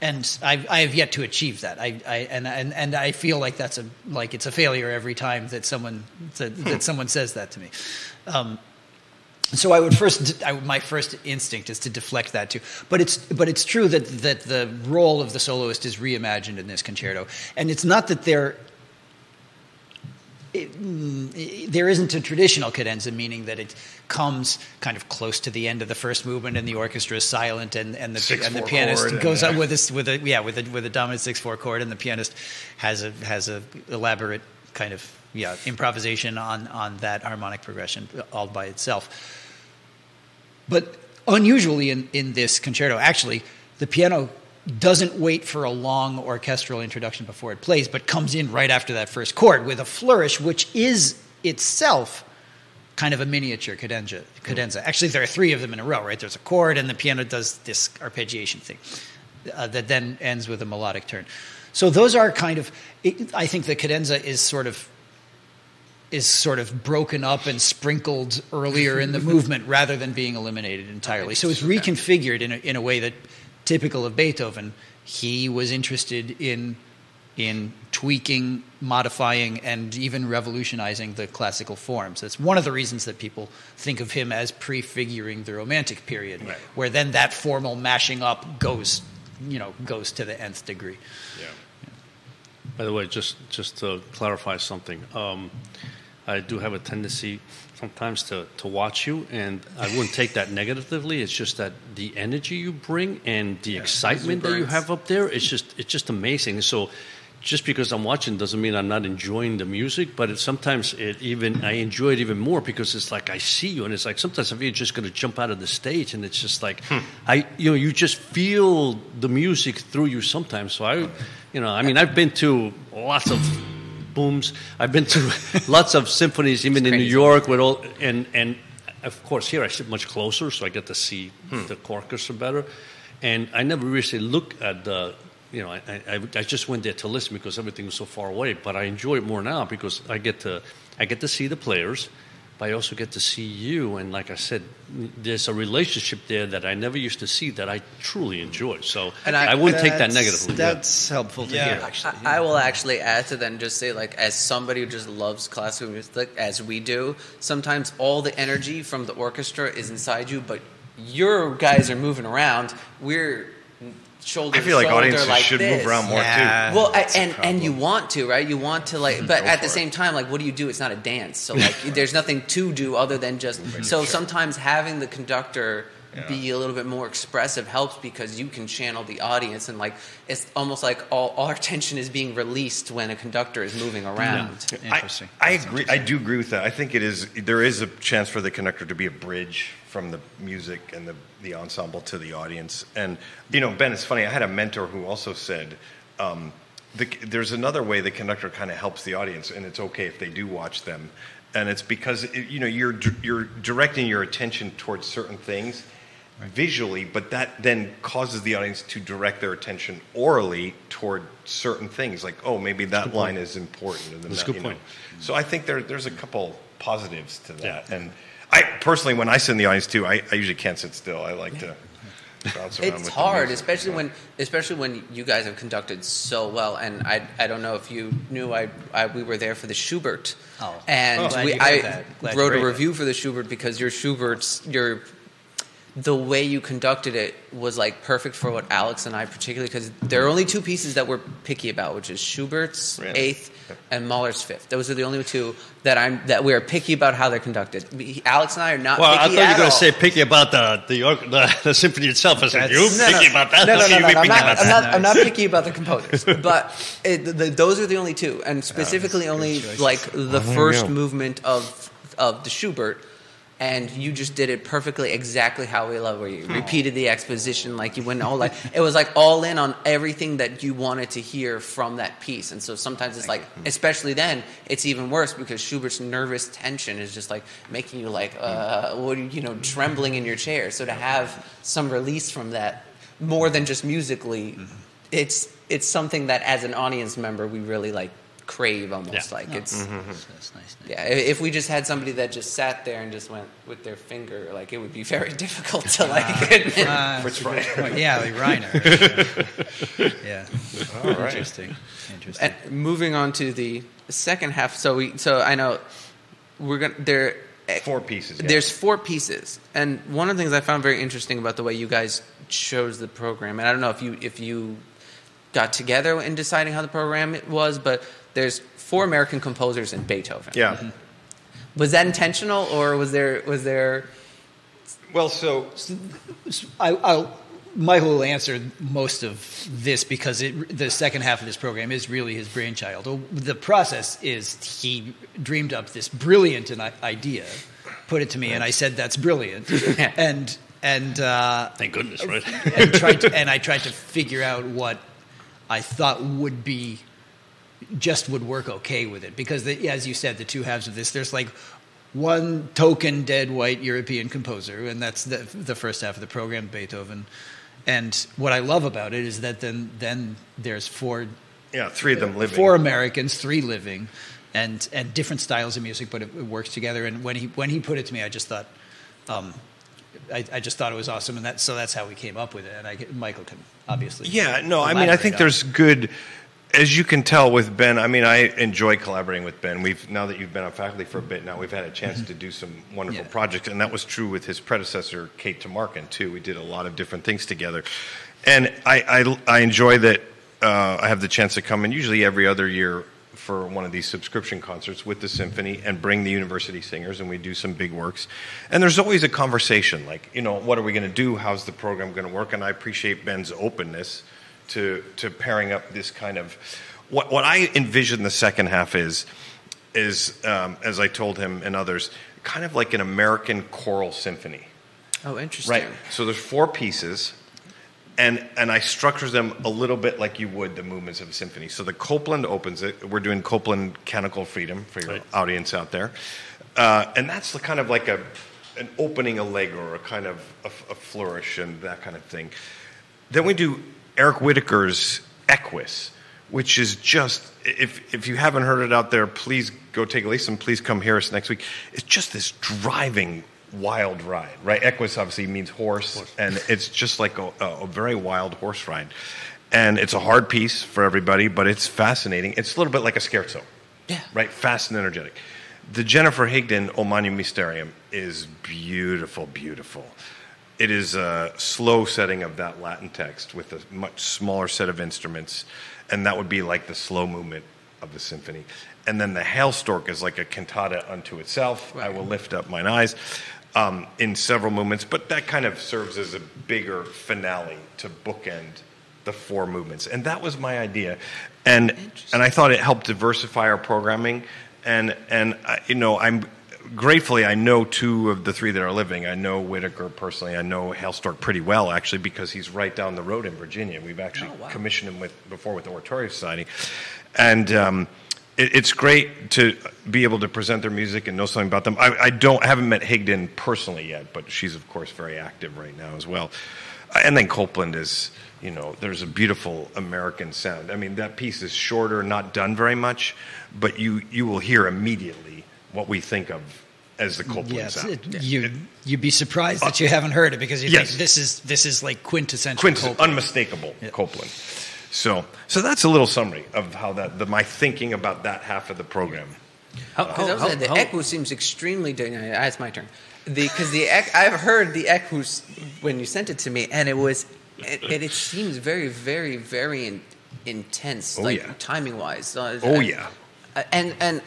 Speaker 3: and I, I have yet to achieve that. I, I and, and and I feel like that's a like it's a failure every time that someone that, that someone says that to me. Um, so I would first, I, my first instinct is to deflect that too. But it's, but it's true that that the role of the soloist is reimagined in this concerto, and it's not that they're. It, mm, there isn't a traditional cadenza, meaning that it comes kind of close to the end of the first movement, and the orchestra is silent, and, and the
Speaker 4: Six,
Speaker 3: and the pianist goes up with this with a yeah with a with a dominant six four chord, and the pianist has a has a elaborate kind of yeah improvisation on on that harmonic progression all by itself. But unusually in, in this concerto, actually, the piano doesn't wait for a long orchestral introduction before it plays, but comes in right after that first chord with a flourish, which is itself kind of a miniature cadenza. cadenza. Actually, there are three of them in a row, right? There's a chord, and the piano does this arpeggiation thing uh, that then ends with a melodic turn. So those are kind of, it, I think the cadenza is sort of is sort of broken up and sprinkled earlier in the movement rather than being eliminated entirely. So it's reconfigured in a, in a way that typical of Beethoven. He was interested in in tweaking, modifying, and even revolutionizing the classical forms. That's one of the reasons that people think of him as prefiguring the Romantic period,
Speaker 4: Right.
Speaker 3: where then that formal mashing up goes, you know, goes to the nth degree.
Speaker 4: Yeah.
Speaker 2: By the way, just just to clarify something, um, I do have a tendency sometimes to, to watch you, and I wouldn't take that negatively. It's just that the energy you bring and the excitement that you have up there, it's just it's just amazing. So. Just because I'm watching doesn't mean I'm not enjoying the music, but it, sometimes it even I enjoy it even more because it's like I see you, and it's like sometimes I feel you're just going to jump out of the stage, and it's just like I, you know, you just feel the music through you sometimes. So I, you know, I mean, I've been to lots of booms. I've been to lots of symphonies, even in New. York, with all and and of course here I sit much closer, so I get to see
Speaker 4: Hmm.
Speaker 2: the orchestra better. And I never really look at the. You know, I, I, I just went there to listen because everything was so far away. But I enjoy it more now because I get to I get to see the players, but I also get to see you. And like I said, there's a relationship there that I never used to see that I truly enjoy. So
Speaker 1: And
Speaker 2: I,
Speaker 1: I-
Speaker 2: wouldn't take that
Speaker 3: That's-
Speaker 2: negatively. yeah.
Speaker 3: That's helpful to
Speaker 4: Yeah.
Speaker 3: hear, actually.
Speaker 1: I, I will actually add to that and just say, like, as somebody who just loves classical music, as we do, sometimes all the energy from the orchestra is inside you, but your guys are moving around. We're shoulder
Speaker 4: I feel like
Speaker 1: shoulder
Speaker 4: audiences
Speaker 1: like
Speaker 4: should
Speaker 1: this.
Speaker 4: move around more
Speaker 3: Yeah.
Speaker 4: too.
Speaker 1: Well, I, and and you want to, right? You want to like, mm-hmm. but
Speaker 4: Go
Speaker 1: at the
Speaker 4: for
Speaker 1: same time, like, what do you do? It's not a dance, so like, there's nothing to do other than just. So sometimes having the conductor be a little bit more expressive helps because you can channel the audience and like it's almost like all, all our tension is being released when a conductor is moving around.
Speaker 3: Interesting.
Speaker 4: I, I agree. I do agree with that. I think it is. There is a chance for the conductor to be a bridge from the music and the the ensemble to the audience. And you know, Ben, it's funny. I had a mentor who also said. Um, the, there's another way the conductor kind of helps the audience, and it's okay if they do watch them, and it's because it, you know you're you're directing your attention towards certain things visually, but that then causes the audience to direct their attention orally toward certain things, like oh maybe that line is important. And then
Speaker 2: That's a
Speaker 4: that,
Speaker 2: good
Speaker 4: you know.
Speaker 2: point.
Speaker 4: So I think there, there's a couple positives to that, and I personally, when I sit in the audience too, I, I usually can't sit still. I like to.
Speaker 1: It's hard,
Speaker 4: music.
Speaker 1: especially when especially when you guys have conducted so well. And I I don't know if you knew I, I we were there for the Schubert,
Speaker 3: Oh.
Speaker 1: and
Speaker 3: Oh,
Speaker 1: we I
Speaker 3: that. Glad you
Speaker 1: wrote a
Speaker 3: heard that.
Speaker 1: review for the Schubert because your Schubert's your the way you conducted it was like perfect for what Alex and I particularly because there are only two pieces that we're picky about, which is Schubert's
Speaker 4: Really?
Speaker 1: eighth and Mahler's fifth. Those are the only two that I'm that we are picky about how they're conducted. We- Alex and I are not.
Speaker 2: Well, I thought you were going to say picky about the the, the, the symphony itself. I said, you
Speaker 3: That's-
Speaker 2: picky about that?
Speaker 1: No, no,
Speaker 2: How
Speaker 1: no, no, no. I'm not, I'm not, I'm not picky about the composers, but it, the, those are the only two, and specifically only like the first
Speaker 4: go.
Speaker 1: movement of of the Schubert. And you just did it perfectly, exactly how we love. Where you repeated the exposition, like you went all like it was like all in on everything that you wanted to hear from that piece. And so sometimes it's like, mm-hmm. especially then, it's even worse because Schubert's nervous tension is just like making you like, uh, mm. what, you know, trembling in your chair. So to have some release from that, more than just musically, mm-hmm. it's it's something that as an audience member we really like crave almost
Speaker 2: Yeah.
Speaker 1: like it's
Speaker 3: That's nice.
Speaker 1: yeah if we just had somebody that just sat there and just went with their finger like it would be very difficult to like
Speaker 3: Uh,
Speaker 4: Fritz Reiner.
Speaker 3: point. yeah, like Reiner. yeah.
Speaker 4: All right.
Speaker 3: Interesting. Interesting.
Speaker 1: and moving on to the second half so we so i know we're gonna there
Speaker 4: Four pieces. yeah.
Speaker 1: There's four pieces, and one of the things I found very interesting about the way you guys chose the program, and I don't know if you if you got together in deciding how the program was, but there's four American composers in Beethoven.
Speaker 4: yeah.
Speaker 1: Was that intentional, or was there was there?
Speaker 4: Well, so
Speaker 3: I, I'll, Michael will answer most of this because it, the second half of this program is really his brainchild. The process is he dreamed up this brilliant idea, put it to me, and I said that's brilliant, and and uh,
Speaker 2: Thank goodness, right?
Speaker 3: and tried to, and I tried to figure out what I thought would be just would work okay with it because the, as you said the two halves of this there's like one token dead white European composer and that's the the first half of the program Beethoven and what I love about it is that then then there's four
Speaker 4: yeah, three of them living.
Speaker 3: four Americans three living and and different styles of music, but it, it works together. And when he when he put it to me, I just thought. Um, I, I just thought it was awesome, and that so that's how we came up with it. And I, Michael can obviously,
Speaker 4: Yeah, no, I mean, I think there's good, as you can tell with Ben. I mean, I enjoy collaborating with Ben. We've now that you've been on faculty for a bit now, we've had a chance to do some wonderful
Speaker 3: Yeah.
Speaker 4: projects, and that was true with his predecessor, Kate Tamarkin, too. We did a lot of different things together, and I I, I enjoy that. Uh, I have the chance to come in usually every other year for one of these subscription concerts with the symphony and bring the university singers and we do some big works and there's always a conversation like you know what are we going to do how's the program going to work and i appreciate ben's openness to to pairing up this kind of what what I envision the second half is is um, as I told him and others, kind of like an American choral symphony,
Speaker 1: Oh, interesting.
Speaker 4: right? So there's four pieces, and and I structure them a little bit like you would the movements of a symphony. So the Copland opens it. We're doing Copland Canticle Freedom for your
Speaker 2: Right.
Speaker 4: audience out there, uh, and that's the kind of like a an opening allegro or a kind of a, a flourish and that kind of thing. Then we do Eric Whitacre's Equus, which is just if if you haven't heard it out there, please go take a listen. Please come hear us next week. It's just this driving wild ride, right? Equus obviously means horse, and it's just like a, a, very wild horse ride. And it's a hard piece for everybody, but it's fascinating. It's a little bit like a scherzo,
Speaker 1: Yeah.
Speaker 4: right? Fast and energetic. The Jennifer Higdon O Magnum Mysterium is beautiful, beautiful. It is a slow setting of that Latin text with a much smaller set of instruments, and that would be like the slow movement of the symphony. And then the Hailstork is like a cantata unto itself. I will lift up mine eyes um, in several movements, but that kind of serves as a bigger finale to bookend the four movements. And that was my idea. And, and I thought it helped diversify our programming. And, and I, you know, I'm gratefully, I know two of the three that are living. I know Whitacre personally. I know Hailstork pretty well, actually, because he's right down the road in Virginia. We've actually
Speaker 1: Oh, wow.
Speaker 4: commissioned him with, before with the Oratorio Society. And um, it, it's great to be able to present their music and know something about them. I, I don't I haven't met Higdon personally yet, but she's, of course, very active right now as well. And then Copland is, you know, there's a beautiful American sound. I mean, that piece is shorter, not done very much, but you, you will hear immediately what we think of as the Copland
Speaker 3: Yes,
Speaker 4: sound.
Speaker 3: it, you you'd be surprised that you uh, haven't heard it because you
Speaker 4: yes.
Speaker 3: think this is this is like quintessential.
Speaker 4: Quincy,
Speaker 3: Copland.
Speaker 4: unmistakable Copland. So, so that's a little summary of how that the, my thinking about that half of the program.
Speaker 2: How, uh,
Speaker 1: Because I was
Speaker 2: how-
Speaker 1: saying the
Speaker 2: how-
Speaker 1: Equus seems extremely. dynamic. Uh, ah, It's my turn. Because the, ec- I've heard the echo when you sent it to me, and it was, and it, it seems very, very, very in, intense,
Speaker 4: Oh,
Speaker 1: like
Speaker 4: yeah.
Speaker 1: timing wise.
Speaker 4: Oh, yeah.
Speaker 1: And and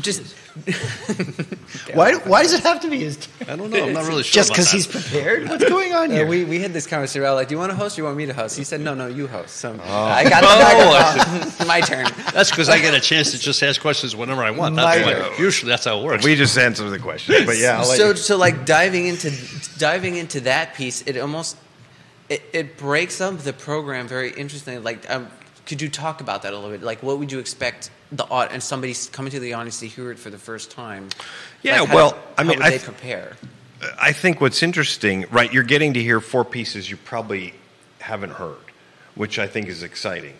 Speaker 1: just
Speaker 3: Why why does it have to be his? turn?
Speaker 2: I don't know. I'm not really sure.
Speaker 3: Just because he's prepared? What's going on
Speaker 1: Uh,
Speaker 3: here?
Speaker 1: we, we had this conversation about like, do you want to host or Do you want me to host? He said, no, no, you host. So
Speaker 3: Oh.
Speaker 1: I got the microphone. my turn.
Speaker 2: That's because I get a chance to just ask questions whenever I want. That's
Speaker 3: My-
Speaker 2: why, usually that's how it works.
Speaker 4: We just answer the question, but yeah, I'll
Speaker 1: so
Speaker 4: you-
Speaker 1: so like diving into diving into that piece, it almost it, it breaks up the program very interestingly. Like, um, could you talk about that a little bit? Like, what would you expect the and somebody coming to the audience to hear it for the first time?
Speaker 4: Yeah,
Speaker 1: Like, how-
Speaker 4: well, I
Speaker 1: how
Speaker 4: mean,
Speaker 1: would
Speaker 4: I
Speaker 1: they
Speaker 4: th-
Speaker 1: prepare?
Speaker 4: I think what's interesting, right? You're getting to hear four pieces you probably haven't heard, which I think is exciting,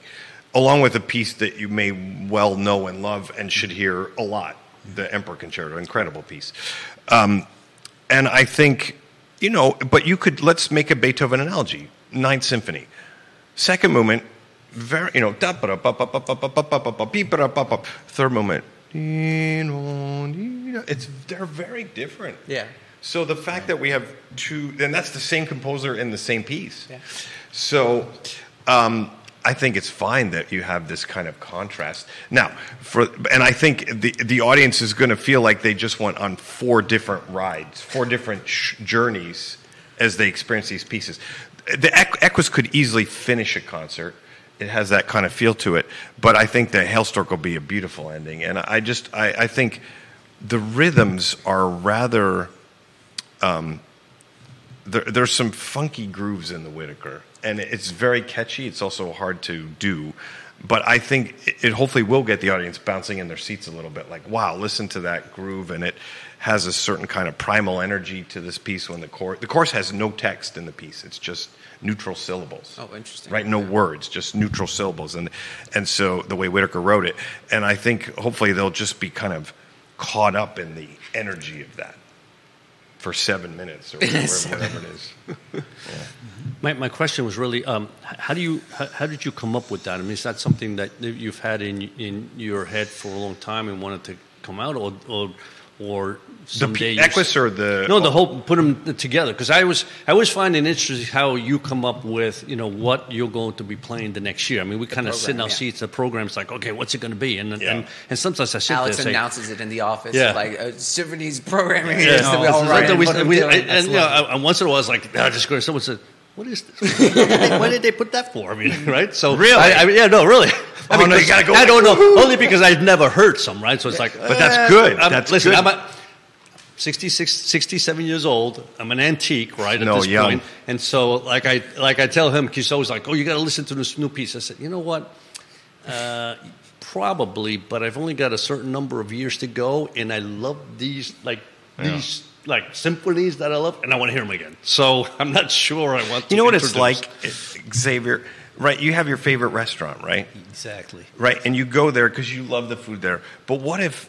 Speaker 4: along with a piece that you may well know and love and should hear a lot. The Emperor Concerto, incredible piece, um, and I think you know. But you could let's make a Beethoven analogy. Ninth Symphony, second movement, very, you know, third moment. It's they're very different.
Speaker 1: Yeah.
Speaker 4: So the fact that we have two, and that's the same composer in the same piece.
Speaker 1: Yeah.
Speaker 4: So um, I think it's fine that you have this kind of contrast now. For and I think the the audience is going to feel like they just went on four different rides, four different sh- journeys as they experience these pieces. The Equus could easily finish a concert it has that kind of feel to it, but I think the Hailstork will be a beautiful ending, and I just I, I think the rhythms are rather um, there, there's some funky grooves in the Whitacre, and it's very catchy. It's also hard to do. but I think it, it hopefully will get the audience bouncing in their seats a little bit. Like, wow, listen to that groove, and it has a certain kind of primal energy to this piece. When the chorus, the chorus has no text in the piece; it's just neutral syllables.
Speaker 1: Oh, interesting.
Speaker 4: Right, no words, just neutral syllables, and and so the way Whitacre wrote it, and I think hopefully they'll just be kind of caught up in the energy of that for seven minutes or whatever, whatever it is.
Speaker 2: My, my question was really, um, how do you, how, how did you come up with that? I mean, is that something that you've had in in your head for a long time and wanted to come out, or or, or someday
Speaker 4: P- Equus or the
Speaker 2: no, the whole put them together because I was I always find it interesting how you come up with you know what you're going to be playing the next year. I mean, we kind of sit in our
Speaker 1: yeah.
Speaker 2: seats. The program's like, okay, what's it going to be? And
Speaker 4: Yeah.
Speaker 2: and and sometimes I sit
Speaker 1: Alex
Speaker 2: there and say,
Speaker 1: announces it in the office,
Speaker 2: Yeah.
Speaker 1: like uh, symphony's programming.
Speaker 2: Yeah,
Speaker 1: is that we
Speaker 2: no,
Speaker 1: all
Speaker 2: this is
Speaker 1: write
Speaker 2: like
Speaker 1: and
Speaker 2: we-
Speaker 1: put
Speaker 2: we-
Speaker 1: together.
Speaker 2: and, you know. I- and once in a while, I was like, I just go. Someone said, "What is this? why, did they, why did they put that for?" I mean, right? So
Speaker 4: Really?
Speaker 2: I, I mean, yeah, no, really. I
Speaker 4: Oh,
Speaker 2: mean,
Speaker 4: no, you
Speaker 2: 'cause
Speaker 4: gotta go,
Speaker 2: I don't know, only because I've never heard some, right? So it's like,
Speaker 4: But that's good.
Speaker 2: I'm,
Speaker 4: That's
Speaker 2: listen,
Speaker 4: good.
Speaker 2: I'm a 66, 67 years old. I'm an antique, right? At
Speaker 4: No,
Speaker 2: this
Speaker 4: young.
Speaker 2: point. and so like I like I tell him, he's always like, "Oh, you got to listen to this new piece." I said, "You know what? Uh, probably, but I've only got a certain number of years to go, and I love these like these like symphonies that I love, and I want to hear them again. So I'm not sure I want. to
Speaker 4: You know what it's like, Xavier? Right, you have your favorite restaurant, right?
Speaker 3: Exactly.
Speaker 4: Right, and you go there because you love the food there. But what if,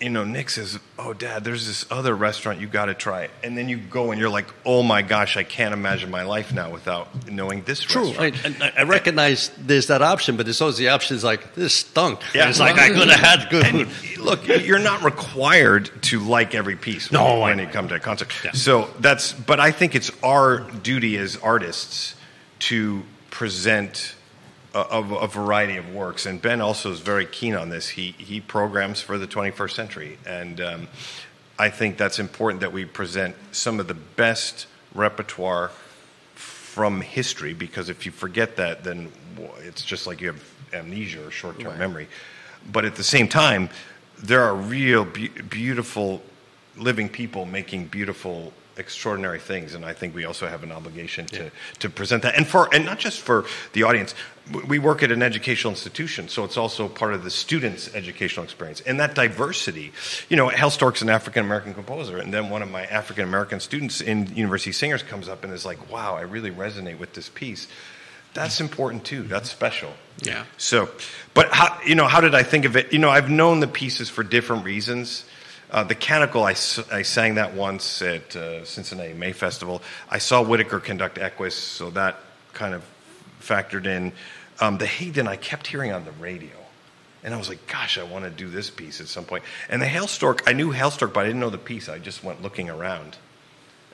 Speaker 4: you know, Nick says, "Oh, Dad, there's this other restaurant you got to try," and then you go and you're like, "Oh my gosh, I can't imagine my life now without knowing this
Speaker 2: True, I,
Speaker 4: restaurant."
Speaker 2: I, I recognize there's that option, but there's always the option is like this stunk.
Speaker 4: Yeah.
Speaker 2: it's like I could have had good
Speaker 4: And
Speaker 2: food.
Speaker 4: look, you're not required to like every piece when,
Speaker 2: No,
Speaker 4: when you come to a concert.
Speaker 2: Yeah.
Speaker 4: So that's, but I think it's our duty as artists to present a, a, a variety of works. And Ben also is very keen on this. He he programs for the 21st century, and um, I think that's important that we present some of the best repertoire from history because if you forget that, then it's just like you have amnesia or short term
Speaker 1: Right.
Speaker 4: memory. But at the same time, there are real be- beautiful living people making beautiful extraordinary things and i think we also have an obligation to, to present that and for and not just for the audience we work at an educational institution so it's also part of the students educational experience and that diversity you know Hailstork's an african american composer and then one of my african american students in university singers comes up and is like wow i really resonate with this piece that's important too mm-hmm. that's special
Speaker 1: Yeah.
Speaker 4: so, but how, you know, how did I think of it? You know, I've known the pieces for different reasons. Uh, the Canticle, I sang that once at uh, Cincinnati May Festival. I saw Whitacre conduct Equus, so that kind of factored in. Um, the Higdon, I kept hearing on the radio. And I was like, gosh, I want to do this piece at some point. And the Hailstork, I knew Hailstork, but I didn't know the piece. I just went looking around.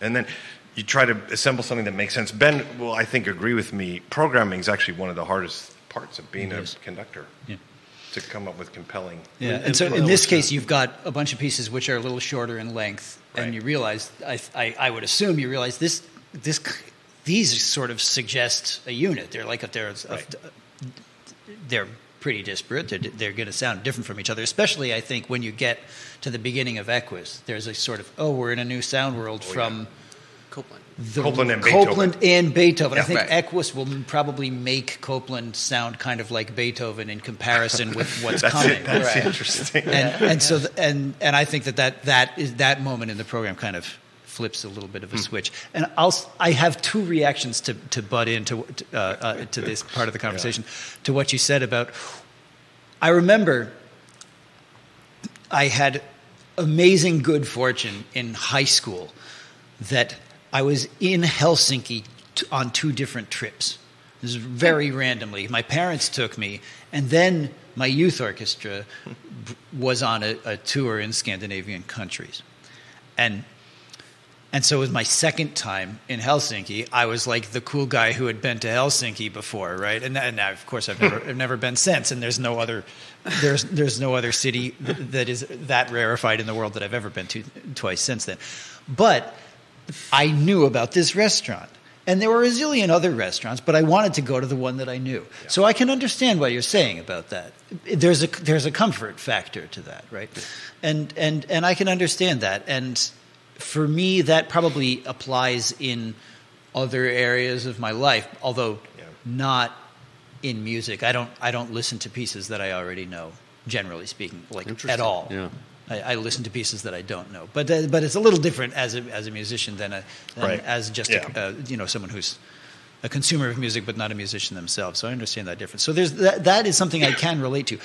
Speaker 4: And then you try to assemble something that makes sense. Ben will, I think, agree with me. Programming is actually one of the hardest parts of being a conductor.
Speaker 3: Yeah.
Speaker 4: To come up with compelling.
Speaker 3: Yeah,
Speaker 2: And-
Speaker 3: and so in this case, you've got a bunch of pieces which are a little shorter in length,
Speaker 4: Right.
Speaker 3: and you realize, I, I, I would assume you realize this, this, these sort of suggest a unit. They're like they're,
Speaker 4: Right.
Speaker 3: they're pretty disparate. They're, they're going to sound different from each other. Especially, I think, when you get to the beginning of Equus, there's a sort of oh, we're in a new sound world oh, from.
Speaker 1: Copland.
Speaker 3: The,
Speaker 4: Copland and Beethoven.
Speaker 3: Copland and Beethoven. I think
Speaker 1: Right.
Speaker 3: Equus will probably make Copland sound kind of like Beethoven in comparison with what's
Speaker 4: That's
Speaker 3: coming
Speaker 4: it. That's
Speaker 1: Right.
Speaker 4: interesting.
Speaker 3: and and so th- and and I think that that that is that moment in the program kind of flips a little bit of a switch. And I'll I have two reactions to to butt into uh, uh, to this part of the conversation to what you said about. I remember I had amazing good fortune in high school that I was in Helsinki t- on two different trips. This is very randomly. My parents took me, and then my youth orchestra was on a, a tour in Scandinavian countries. And and so it was my second time in Helsinki. I was like the cool guy who had been to Helsinki before, right? And, and of course, I've never, I've never been since. And there's no other, there's there's no other city th- that is that rarefied in the world that I've ever been to twice since then. But I knew about this restaurant. And there were a zillion other restaurants, but I wanted to go to the one that I knew. So I can understand what you're saying about that. There's a there's a comfort factor to that, right? And and and I can understand that. And for me, that probably applies in other areas of my life, although
Speaker 4: Yeah.
Speaker 3: not in music. I don't I don't listen to pieces that I already know. Generally speaking, like at all.
Speaker 2: Yeah.
Speaker 3: I, I listen to pieces that I don't know, but uh, but it's a little different as a as a musician than, a, than
Speaker 4: Right.
Speaker 3: as just
Speaker 4: Yeah.
Speaker 3: a, uh, you know someone who's a consumer of music but not a musician themselves. So I understand that difference. So there's that, that is something I can relate to.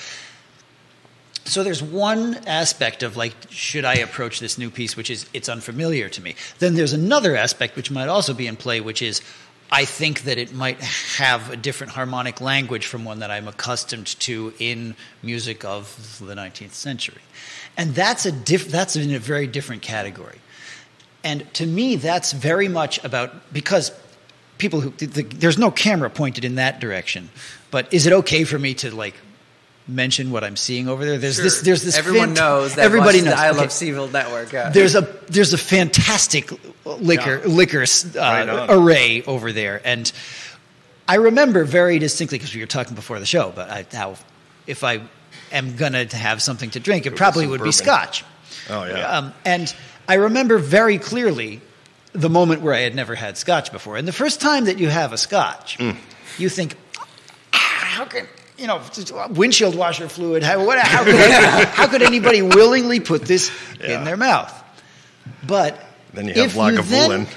Speaker 3: So there's one aspect of like, should I approach this new piece, which is it's unfamiliar to me. Then there's another aspect which might also be in play, which is I think that it might have a different harmonic language from one that I'm accustomed to in music of the 19th century, and that's a diff- that's in a very different category. And to me, that's very much about because people who the, the, there's no camera pointed in that direction. But is it okay for me to like mention what I'm seeing over there? There's this. There's this.
Speaker 1: Everyone
Speaker 3: fant-
Speaker 1: knows that.
Speaker 3: Everybody knows.
Speaker 1: The I
Speaker 3: Okay.
Speaker 1: Love CVille network. Yeah.
Speaker 3: There's a there's a fantastic liquor liquor uh,
Speaker 4: Right
Speaker 3: array over there, and I remember very distinctly because we were talking before the show. But I, how if I am gonna have something to drink, it probably
Speaker 4: some
Speaker 3: would be scotch.
Speaker 4: Oh yeah.
Speaker 3: Um, and I remember very clearly the moment where I had never had scotch before. And the first time that you have a scotch,
Speaker 4: Mm.
Speaker 3: you think, "Ah, how can, you know, windshield washer fluid, how, what, how, could, how could anybody willingly put this
Speaker 4: Yeah.
Speaker 3: in their mouth? But
Speaker 4: Then you have
Speaker 3: if
Speaker 4: Lagavulin.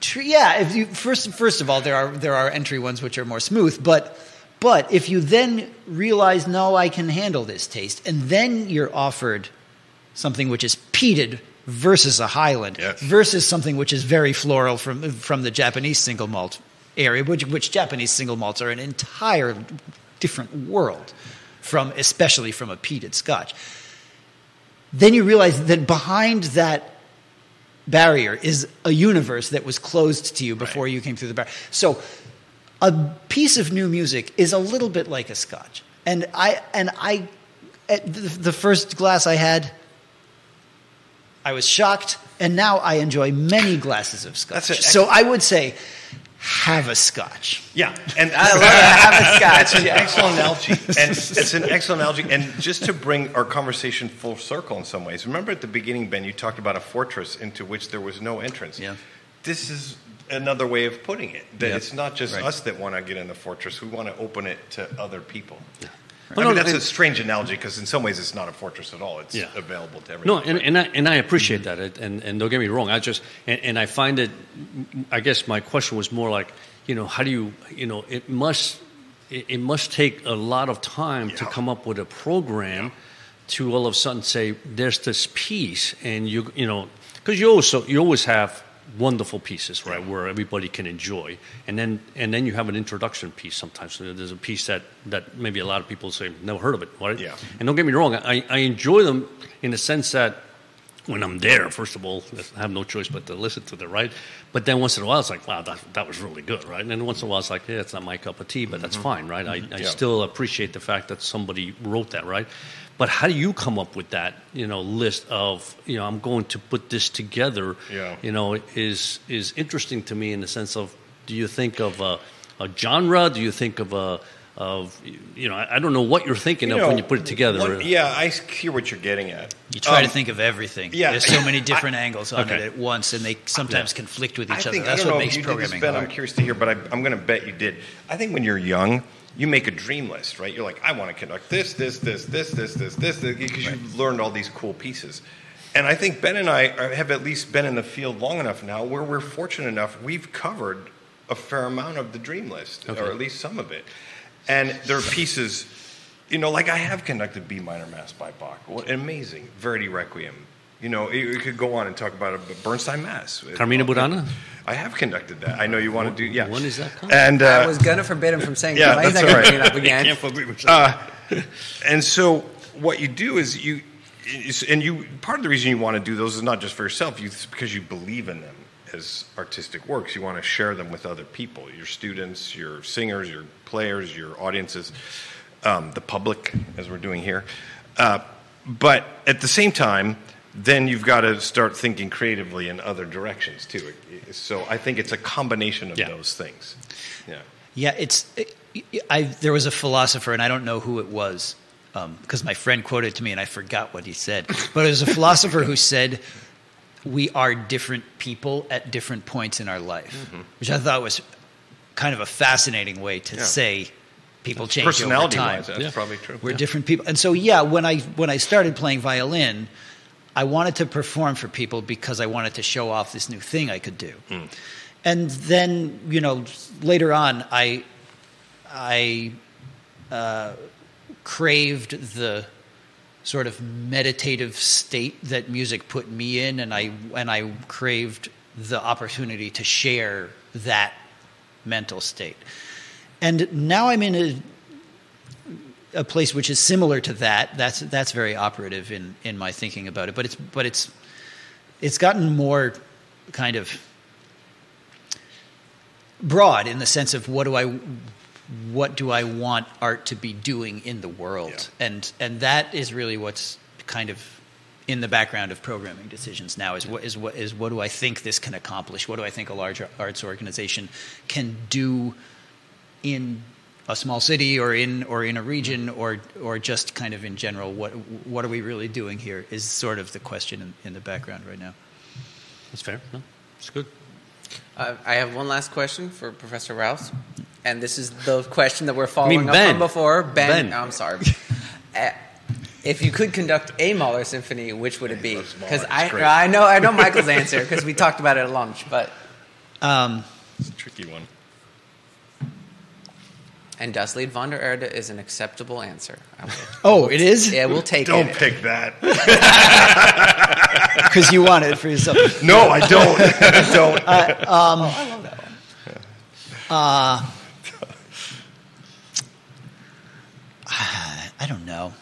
Speaker 3: tr- yeah, if you first first of all, there are there are entry ones which are more smooth, but but if you then realize, no, I can handle this taste, and then you're offered something which is peated versus a Highland
Speaker 4: Yes.
Speaker 3: versus something which is very floral from from the Japanese single malt area, which which Japanese single malts are an entire different world from especially from a peated Scotch. Then you realize that behind that barrier is a universe that was closed to you before you came through the barrier. So a piece of new music is a little bit like a scotch. And I and I at the, first glass I had I was shocked and now I enjoy many glasses of scotch. So I would say have a scotch.
Speaker 4: Yeah, and
Speaker 1: I love it. Have a scotch.
Speaker 4: It's an
Speaker 1: Yeah.
Speaker 4: excellent analogy, and it's an excellent analogy. And just to bring our conversation full circle in some ways, remember at the beginning, Ben, you talked about a fortress into which there was no entrance.
Speaker 3: Yeah.
Speaker 4: This is another way of putting it. That
Speaker 3: Yeah.
Speaker 4: it's not just
Speaker 3: Right.
Speaker 4: us that want to get in the fortress; we want to open it to other people. I
Speaker 2: Well,
Speaker 4: mean,
Speaker 2: no,
Speaker 4: that's a strange analogy because in some ways it's not a fortress at all. It's
Speaker 2: Yeah.
Speaker 4: available to everyone.
Speaker 2: No, and, and, I, and I appreciate mm-hmm. that. And, and don't get me wrong. I just, and, and I find it, I guess my question was more like, you know, how do you, you know, it must, it, it must take a lot of time to come up with a program to all of a sudden say, there's this piece, and you, you know, because you also, you always have wonderful pieces, right, where everybody can enjoy, and then and then you have an introduction piece sometimes. So there's a piece that that maybe a lot of people say never heard of it, right?
Speaker 4: Yeah.
Speaker 2: And don't get me wrong, I, I enjoy them in the sense that when I'm there, first of all, I have no choice but to listen to them, right? But then once in a while, it's like, wow, that, that was really good, right? And then once in a while, it's like, yeah, it's not my cup of tea, but that's fine, right? I, I
Speaker 4: Mm-hmm. Yeah.
Speaker 2: still appreciate the fact that somebody wrote that, right? But how do you come up with that, you know, list of, you know, I'm going to put this together,
Speaker 4: Yeah.
Speaker 2: you know, is is interesting to me in the sense of, do you think of a, a genre? Do you think of a, of, you know, I I don't know what you're thinking of when you put it together.
Speaker 4: one- yeah, I hear what you're getting at.
Speaker 3: You try
Speaker 4: Um,
Speaker 3: to think of everything.
Speaker 4: yeah.
Speaker 3: There's so many different angles on
Speaker 2: Okay.
Speaker 3: it at once, and they sometimes conflict with each
Speaker 4: I
Speaker 3: other.
Speaker 4: think,
Speaker 3: That's
Speaker 4: I don't
Speaker 3: what
Speaker 4: know
Speaker 3: makes
Speaker 4: if you did this,
Speaker 3: programming
Speaker 4: Ben,
Speaker 3: hard.
Speaker 4: I'm curious to hear, but I, I'm going to bet you did. I think when you're young, you make a dream list, right? You're like, I want to conduct this, this, this, this, this, this, this, because you've learned all these cool pieces. And I think Ben and I are, have at least been in the field long enough now where we're fortunate enough we've covered a fair amount of the dream list,
Speaker 2: Okay.
Speaker 4: or at least some of it. And there are pieces, you know, like I have conducted B minor Mass by Bach. What amazing. Verdi Requiem. You know, you you could go on and talk about a Bernstein Mass.
Speaker 2: Carmina Burana?
Speaker 4: I have conducted that. I know you want to do, yeah.
Speaker 2: When is that coming?
Speaker 4: And uh,
Speaker 1: I was gonna forbid him from saying.
Speaker 4: Yeah,
Speaker 1: Yeah, he's
Speaker 4: that's
Speaker 1: not gonna
Speaker 4: all right.
Speaker 1: bring it up again.
Speaker 4: uh, and so what you do is you, and you part of the reason you want to do those is not just for yourself. You it's because you believe in them as artistic works. You want to share them with other people, your students, your singers, your players, your audiences, um, the public, as we're doing here. Uh, but at the same time, then you've got to start thinking creatively in other directions too. So I think it's a combination of
Speaker 2: Yeah.
Speaker 4: those things. Yeah.
Speaker 3: Yeah, it's. I there was a philosopher, and I don't know who it was um, because my friend quoted it to me, and I forgot what he said. But it was a philosopher who said, "We are different people at different points in our life," mm-hmm. which I thought was kind of a fascinating way to
Speaker 4: Yeah.
Speaker 3: say people change over time.
Speaker 4: wise, that's
Speaker 2: Yeah.
Speaker 4: probably true.
Speaker 3: We're different people, and so yeah, when I when I started playing violin, I wanted to perform for people because I wanted to show off this new thing I could do. And then you know later on, I I uh, craved the sort of meditative state that music put me in, and I and I craved the opportunity to share that mental state. And now I'm in a a place which is similar to that. That's that's very operative in in my thinking about it. But it's but it's it's gotten more kind of broad in the sense of what do I what do I want art to be doing in the world, and and that is really what's kind of in the background of programming decisions now is what is what is what do I think this can accomplish? What do I think a large arts organization can do in a small city or in or in a region or or just kind of in general? What what are we really doing here? Is sort of the question in, in the background right now.
Speaker 2: That's fair. No, it's good.
Speaker 1: Uh, I have one last question for Professor Rous, and this is the question that we're following up
Speaker 2: Ben.
Speaker 1: from before. Ben,
Speaker 2: Ben.
Speaker 1: I'm sorry. Uh, if you could conduct a Mahler symphony, which would it be? Because I. I know I know Michael's answer because we talked about it at lunch, but
Speaker 3: Um,
Speaker 4: It's a tricky one.
Speaker 1: And Das Lied von der Erde is an acceptable answer. I will-
Speaker 3: oh, it is
Speaker 1: yeah, we'll take it.
Speaker 4: Don't pick that.
Speaker 3: because you want it for yourself.
Speaker 4: No, I don't. I don't.
Speaker 3: I love that one. Uh, I don't know.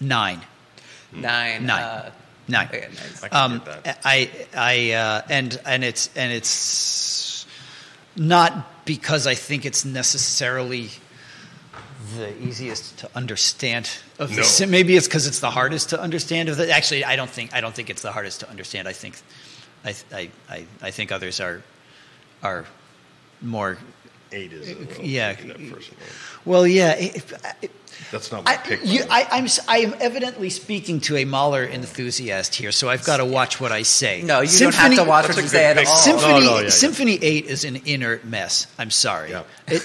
Speaker 3: Nine.
Speaker 1: Nine.
Speaker 3: Nine.
Speaker 1: Uh,
Speaker 3: Nine.
Speaker 1: okay, nice.
Speaker 4: I can
Speaker 3: Um,
Speaker 4: get that.
Speaker 3: I, I, uh, and and it's and it's not because I think it's necessarily the easiest to understand of the
Speaker 4: No.
Speaker 3: maybe it's because it's the hardest to understand of the actually I don't think I don't think it's the hardest to understand I think I I I, I think others are are more
Speaker 4: Eight is. little
Speaker 3: yeah. well yeah it, it,
Speaker 4: That's not my
Speaker 3: I,
Speaker 4: pick.
Speaker 3: you,
Speaker 4: the.
Speaker 3: I, I'm s- I am evidently speaking to a Mahler enthusiast here, so I've got to watch what I say.
Speaker 1: No, you
Speaker 3: Symphony-
Speaker 1: don't have to watch
Speaker 4: That's
Speaker 1: what you say at all.
Speaker 3: Symphony,
Speaker 2: No, no, yeah, yeah.
Speaker 3: Symphony Eight is an inert mess. I'm sorry,
Speaker 4: Yeah.
Speaker 3: it,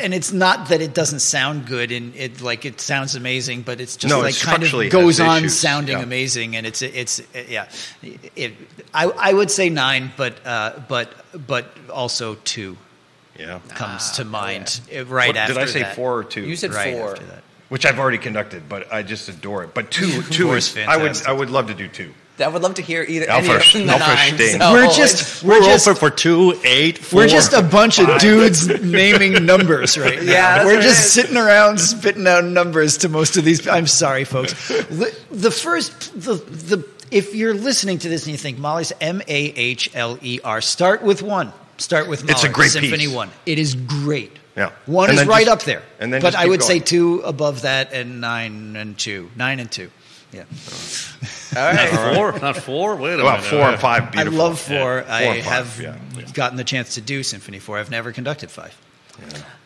Speaker 3: and it's not that it doesn't sound good and it like it sounds amazing, but it's just
Speaker 4: No,
Speaker 3: like
Speaker 4: it
Speaker 3: kind of
Speaker 4: structurally
Speaker 3: goes on
Speaker 4: issues,
Speaker 3: sounding
Speaker 4: yeah.
Speaker 3: amazing, and it's it's yeah. It, I I would say nine, but uh, but but also two
Speaker 4: yeah.
Speaker 3: comes
Speaker 1: Ah,
Speaker 3: to mind uh, right
Speaker 4: What-
Speaker 3: after
Speaker 4: did I say
Speaker 3: that.
Speaker 4: four or two?
Speaker 1: You said
Speaker 3: right
Speaker 1: four.
Speaker 3: after that.
Speaker 4: Which I've already conducted, but I just adore it. But two, two is.
Speaker 3: is
Speaker 4: I would. I would love to do two.
Speaker 1: I would love to hear either
Speaker 4: Alpha-
Speaker 1: any of the nine.
Speaker 4: Stein.
Speaker 1: so
Speaker 3: We're just
Speaker 2: We're
Speaker 3: we're just
Speaker 2: open for two, eight, four.
Speaker 3: We're just a bunch of dudes naming numbers right now.
Speaker 1: Yeah,
Speaker 3: We're
Speaker 1: what it
Speaker 3: just sitting around spitting out numbers to most of these. I'm sorry, folks. The, the first, the, the, if you're listening to this and you think Mahler's M A H L E R, start with one. Start with Mahler.
Speaker 4: It's a great
Speaker 3: Symphony
Speaker 4: piece.
Speaker 3: One. It is great.
Speaker 4: Yeah.
Speaker 3: One
Speaker 4: And
Speaker 3: is right
Speaker 4: just-
Speaker 3: up there.
Speaker 4: and then
Speaker 3: but I
Speaker 4: keep
Speaker 3: would say two above that and nine and two. Nine and two. Yeah.
Speaker 1: all right.
Speaker 2: not four, not four. Wait a
Speaker 4: Well,
Speaker 2: minute.
Speaker 4: four and five. Beautiful.
Speaker 3: I love four.
Speaker 4: Yeah.
Speaker 3: I
Speaker 4: Four and five,
Speaker 3: have
Speaker 4: yeah, yeah.
Speaker 3: gotten the chance to do Symphony Four. I've never conducted five.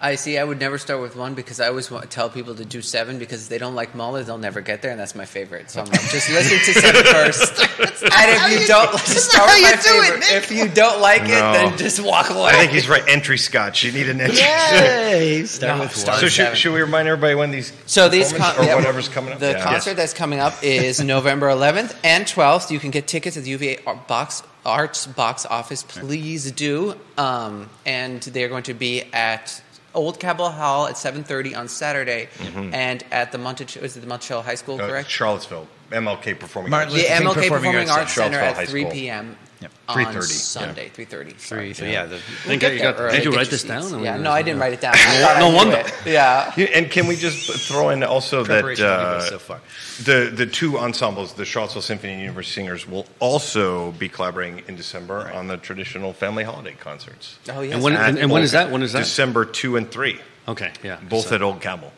Speaker 1: I see. I would never start with one because I always want, tell people to do seven because if they don't like Mahler, they'll never get there, and that's my favorite. So I'm like, just listen to seven first, and if you don't, just start with my
Speaker 3: you do it,
Speaker 1: If you don't like it, then just walk away.
Speaker 4: I think he's right. Entry scotch. You need an entry.
Speaker 3: Yay! Start
Speaker 1: No,
Speaker 3: with
Speaker 1: start
Speaker 3: one.
Speaker 4: So should, should we remind everybody when these
Speaker 1: So these con-
Speaker 4: or
Speaker 1: yeah,
Speaker 4: whatever's coming up?
Speaker 1: The
Speaker 4: Yeah.
Speaker 1: concert that's coming up is November 11th and 12th. You can get tickets at the UVA box Arts box office. Please do. Um, and they're going to be at Old Cabell Hall at 7:30 on Saturday, and at the Monticello is it the Monticello High School,
Speaker 4: Uh,
Speaker 1: correct?
Speaker 4: Charlottesville MLK Performing
Speaker 3: Martin
Speaker 4: Arts.
Speaker 1: the MLK
Speaker 3: Performing
Speaker 1: Performing,
Speaker 3: Arts
Speaker 1: Arts
Speaker 4: Center.
Speaker 1: Center at 3 p.m.
Speaker 3: Yep.
Speaker 1: on
Speaker 4: 3:30,
Speaker 1: Sunday, 3:30.
Speaker 3: Three, so yeah, the,
Speaker 2: Think
Speaker 1: We'll
Speaker 2: you
Speaker 1: get
Speaker 2: got-
Speaker 1: there early,
Speaker 2: did you
Speaker 1: get
Speaker 2: write this
Speaker 1: seats.
Speaker 2: down?
Speaker 1: Yeah, no, I didn't write it down. I thought
Speaker 2: No wonder.
Speaker 1: Yeah.
Speaker 4: Yeah, And can we just throw in also that uh,
Speaker 3: so far.
Speaker 4: the the two ensembles, the Charlottesville Symphony and University Singers, will also be collaborating in December on the traditional family holiday concerts.
Speaker 1: Oh yes.
Speaker 2: And when-
Speaker 4: At
Speaker 2: and when
Speaker 4: Old-
Speaker 2: is that? When is that?
Speaker 4: December two and three,
Speaker 2: Okay, yeah.
Speaker 4: both
Speaker 2: So-
Speaker 4: at Old Cabell.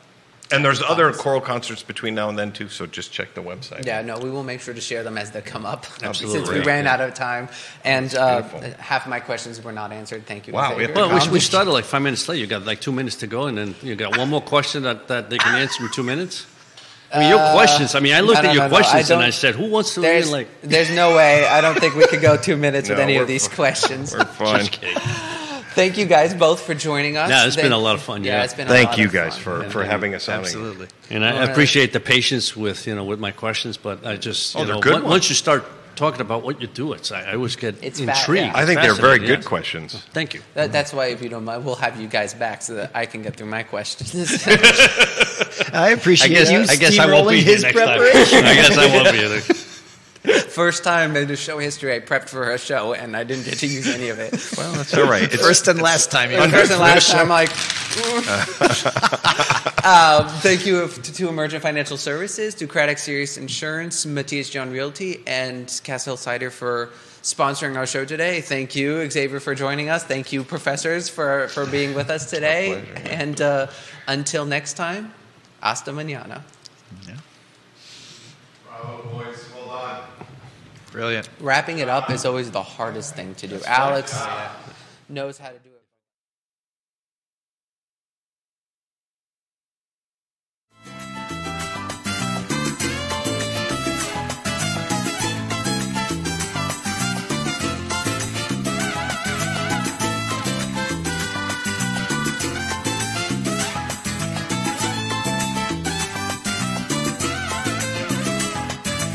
Speaker 4: And there's other choral concerts between now and then too. So just check the website.
Speaker 1: Yeah, no, we will make sure to share them as they come up.
Speaker 2: Absolutely.
Speaker 1: Since we ran out of time, and uh, half of my questions were not answered. Thank you.
Speaker 4: Wow,
Speaker 1: Xavier.
Speaker 2: Well, we, we started like five minutes late. You got like two minutes to go, and then you got one more question that, that they can answer in two minutes. I mean, your questions. I mean, I looked
Speaker 1: Uh, no,
Speaker 2: at your
Speaker 1: no, no, I
Speaker 2: questions and
Speaker 1: don't-
Speaker 2: I said, "Who wants to
Speaker 1: there's,
Speaker 2: really like?"
Speaker 1: there's no way. I don't think we could go two minutes with any of these
Speaker 4: f-
Speaker 1: questions.
Speaker 4: We're fine.
Speaker 2: Just kidding.
Speaker 1: Thank you guys both for joining us.
Speaker 2: Yeah, it's been a lot of fun, yeah.
Speaker 1: it's been a
Speaker 4: Thank
Speaker 1: lot
Speaker 4: you
Speaker 1: of
Speaker 4: guys
Speaker 1: fun.
Speaker 4: for, for having us on.
Speaker 3: Absolutely.
Speaker 2: And I
Speaker 1: All right.
Speaker 2: appreciate the patience with you know with my questions, but I just
Speaker 4: Oh,
Speaker 2: you
Speaker 4: they're
Speaker 2: know
Speaker 4: good
Speaker 2: once you start talking about what you do, it's I, I always get
Speaker 1: It's fa-
Speaker 2: intrigued.
Speaker 1: yeah.
Speaker 4: I think they're very good
Speaker 2: yes.
Speaker 4: questions.
Speaker 2: Thank you.
Speaker 1: That, that's why, if you don't mind, we'll have you guys back so that I can get through my questions.
Speaker 3: I appreciate
Speaker 2: I guess
Speaker 3: you
Speaker 2: I guess I won't be
Speaker 3: his
Speaker 2: next
Speaker 3: preparation.
Speaker 2: time. I guess I won't be here.
Speaker 1: First time in the show history, I prepped for a show and I didn't get to use any of it.
Speaker 4: Well, that's all right. It's,
Speaker 3: First and last time. you
Speaker 1: First and last time, I'm like, um, thank you to, to Emergent Financial Services, to Craddock Serious Insurance, Matthias John Realty, and Castle Cider for sponsoring our show today. Thank you, Xavier, for joining us. Thank you, professors, for, for being with us today.
Speaker 4: pleasure.
Speaker 1: And uh, until next time, hasta mañana.
Speaker 4: Bravo, boys. Hold on.
Speaker 3: Brilliant.
Speaker 1: Wrapping it up is always the hardest thing to do. Alex knows how to do it.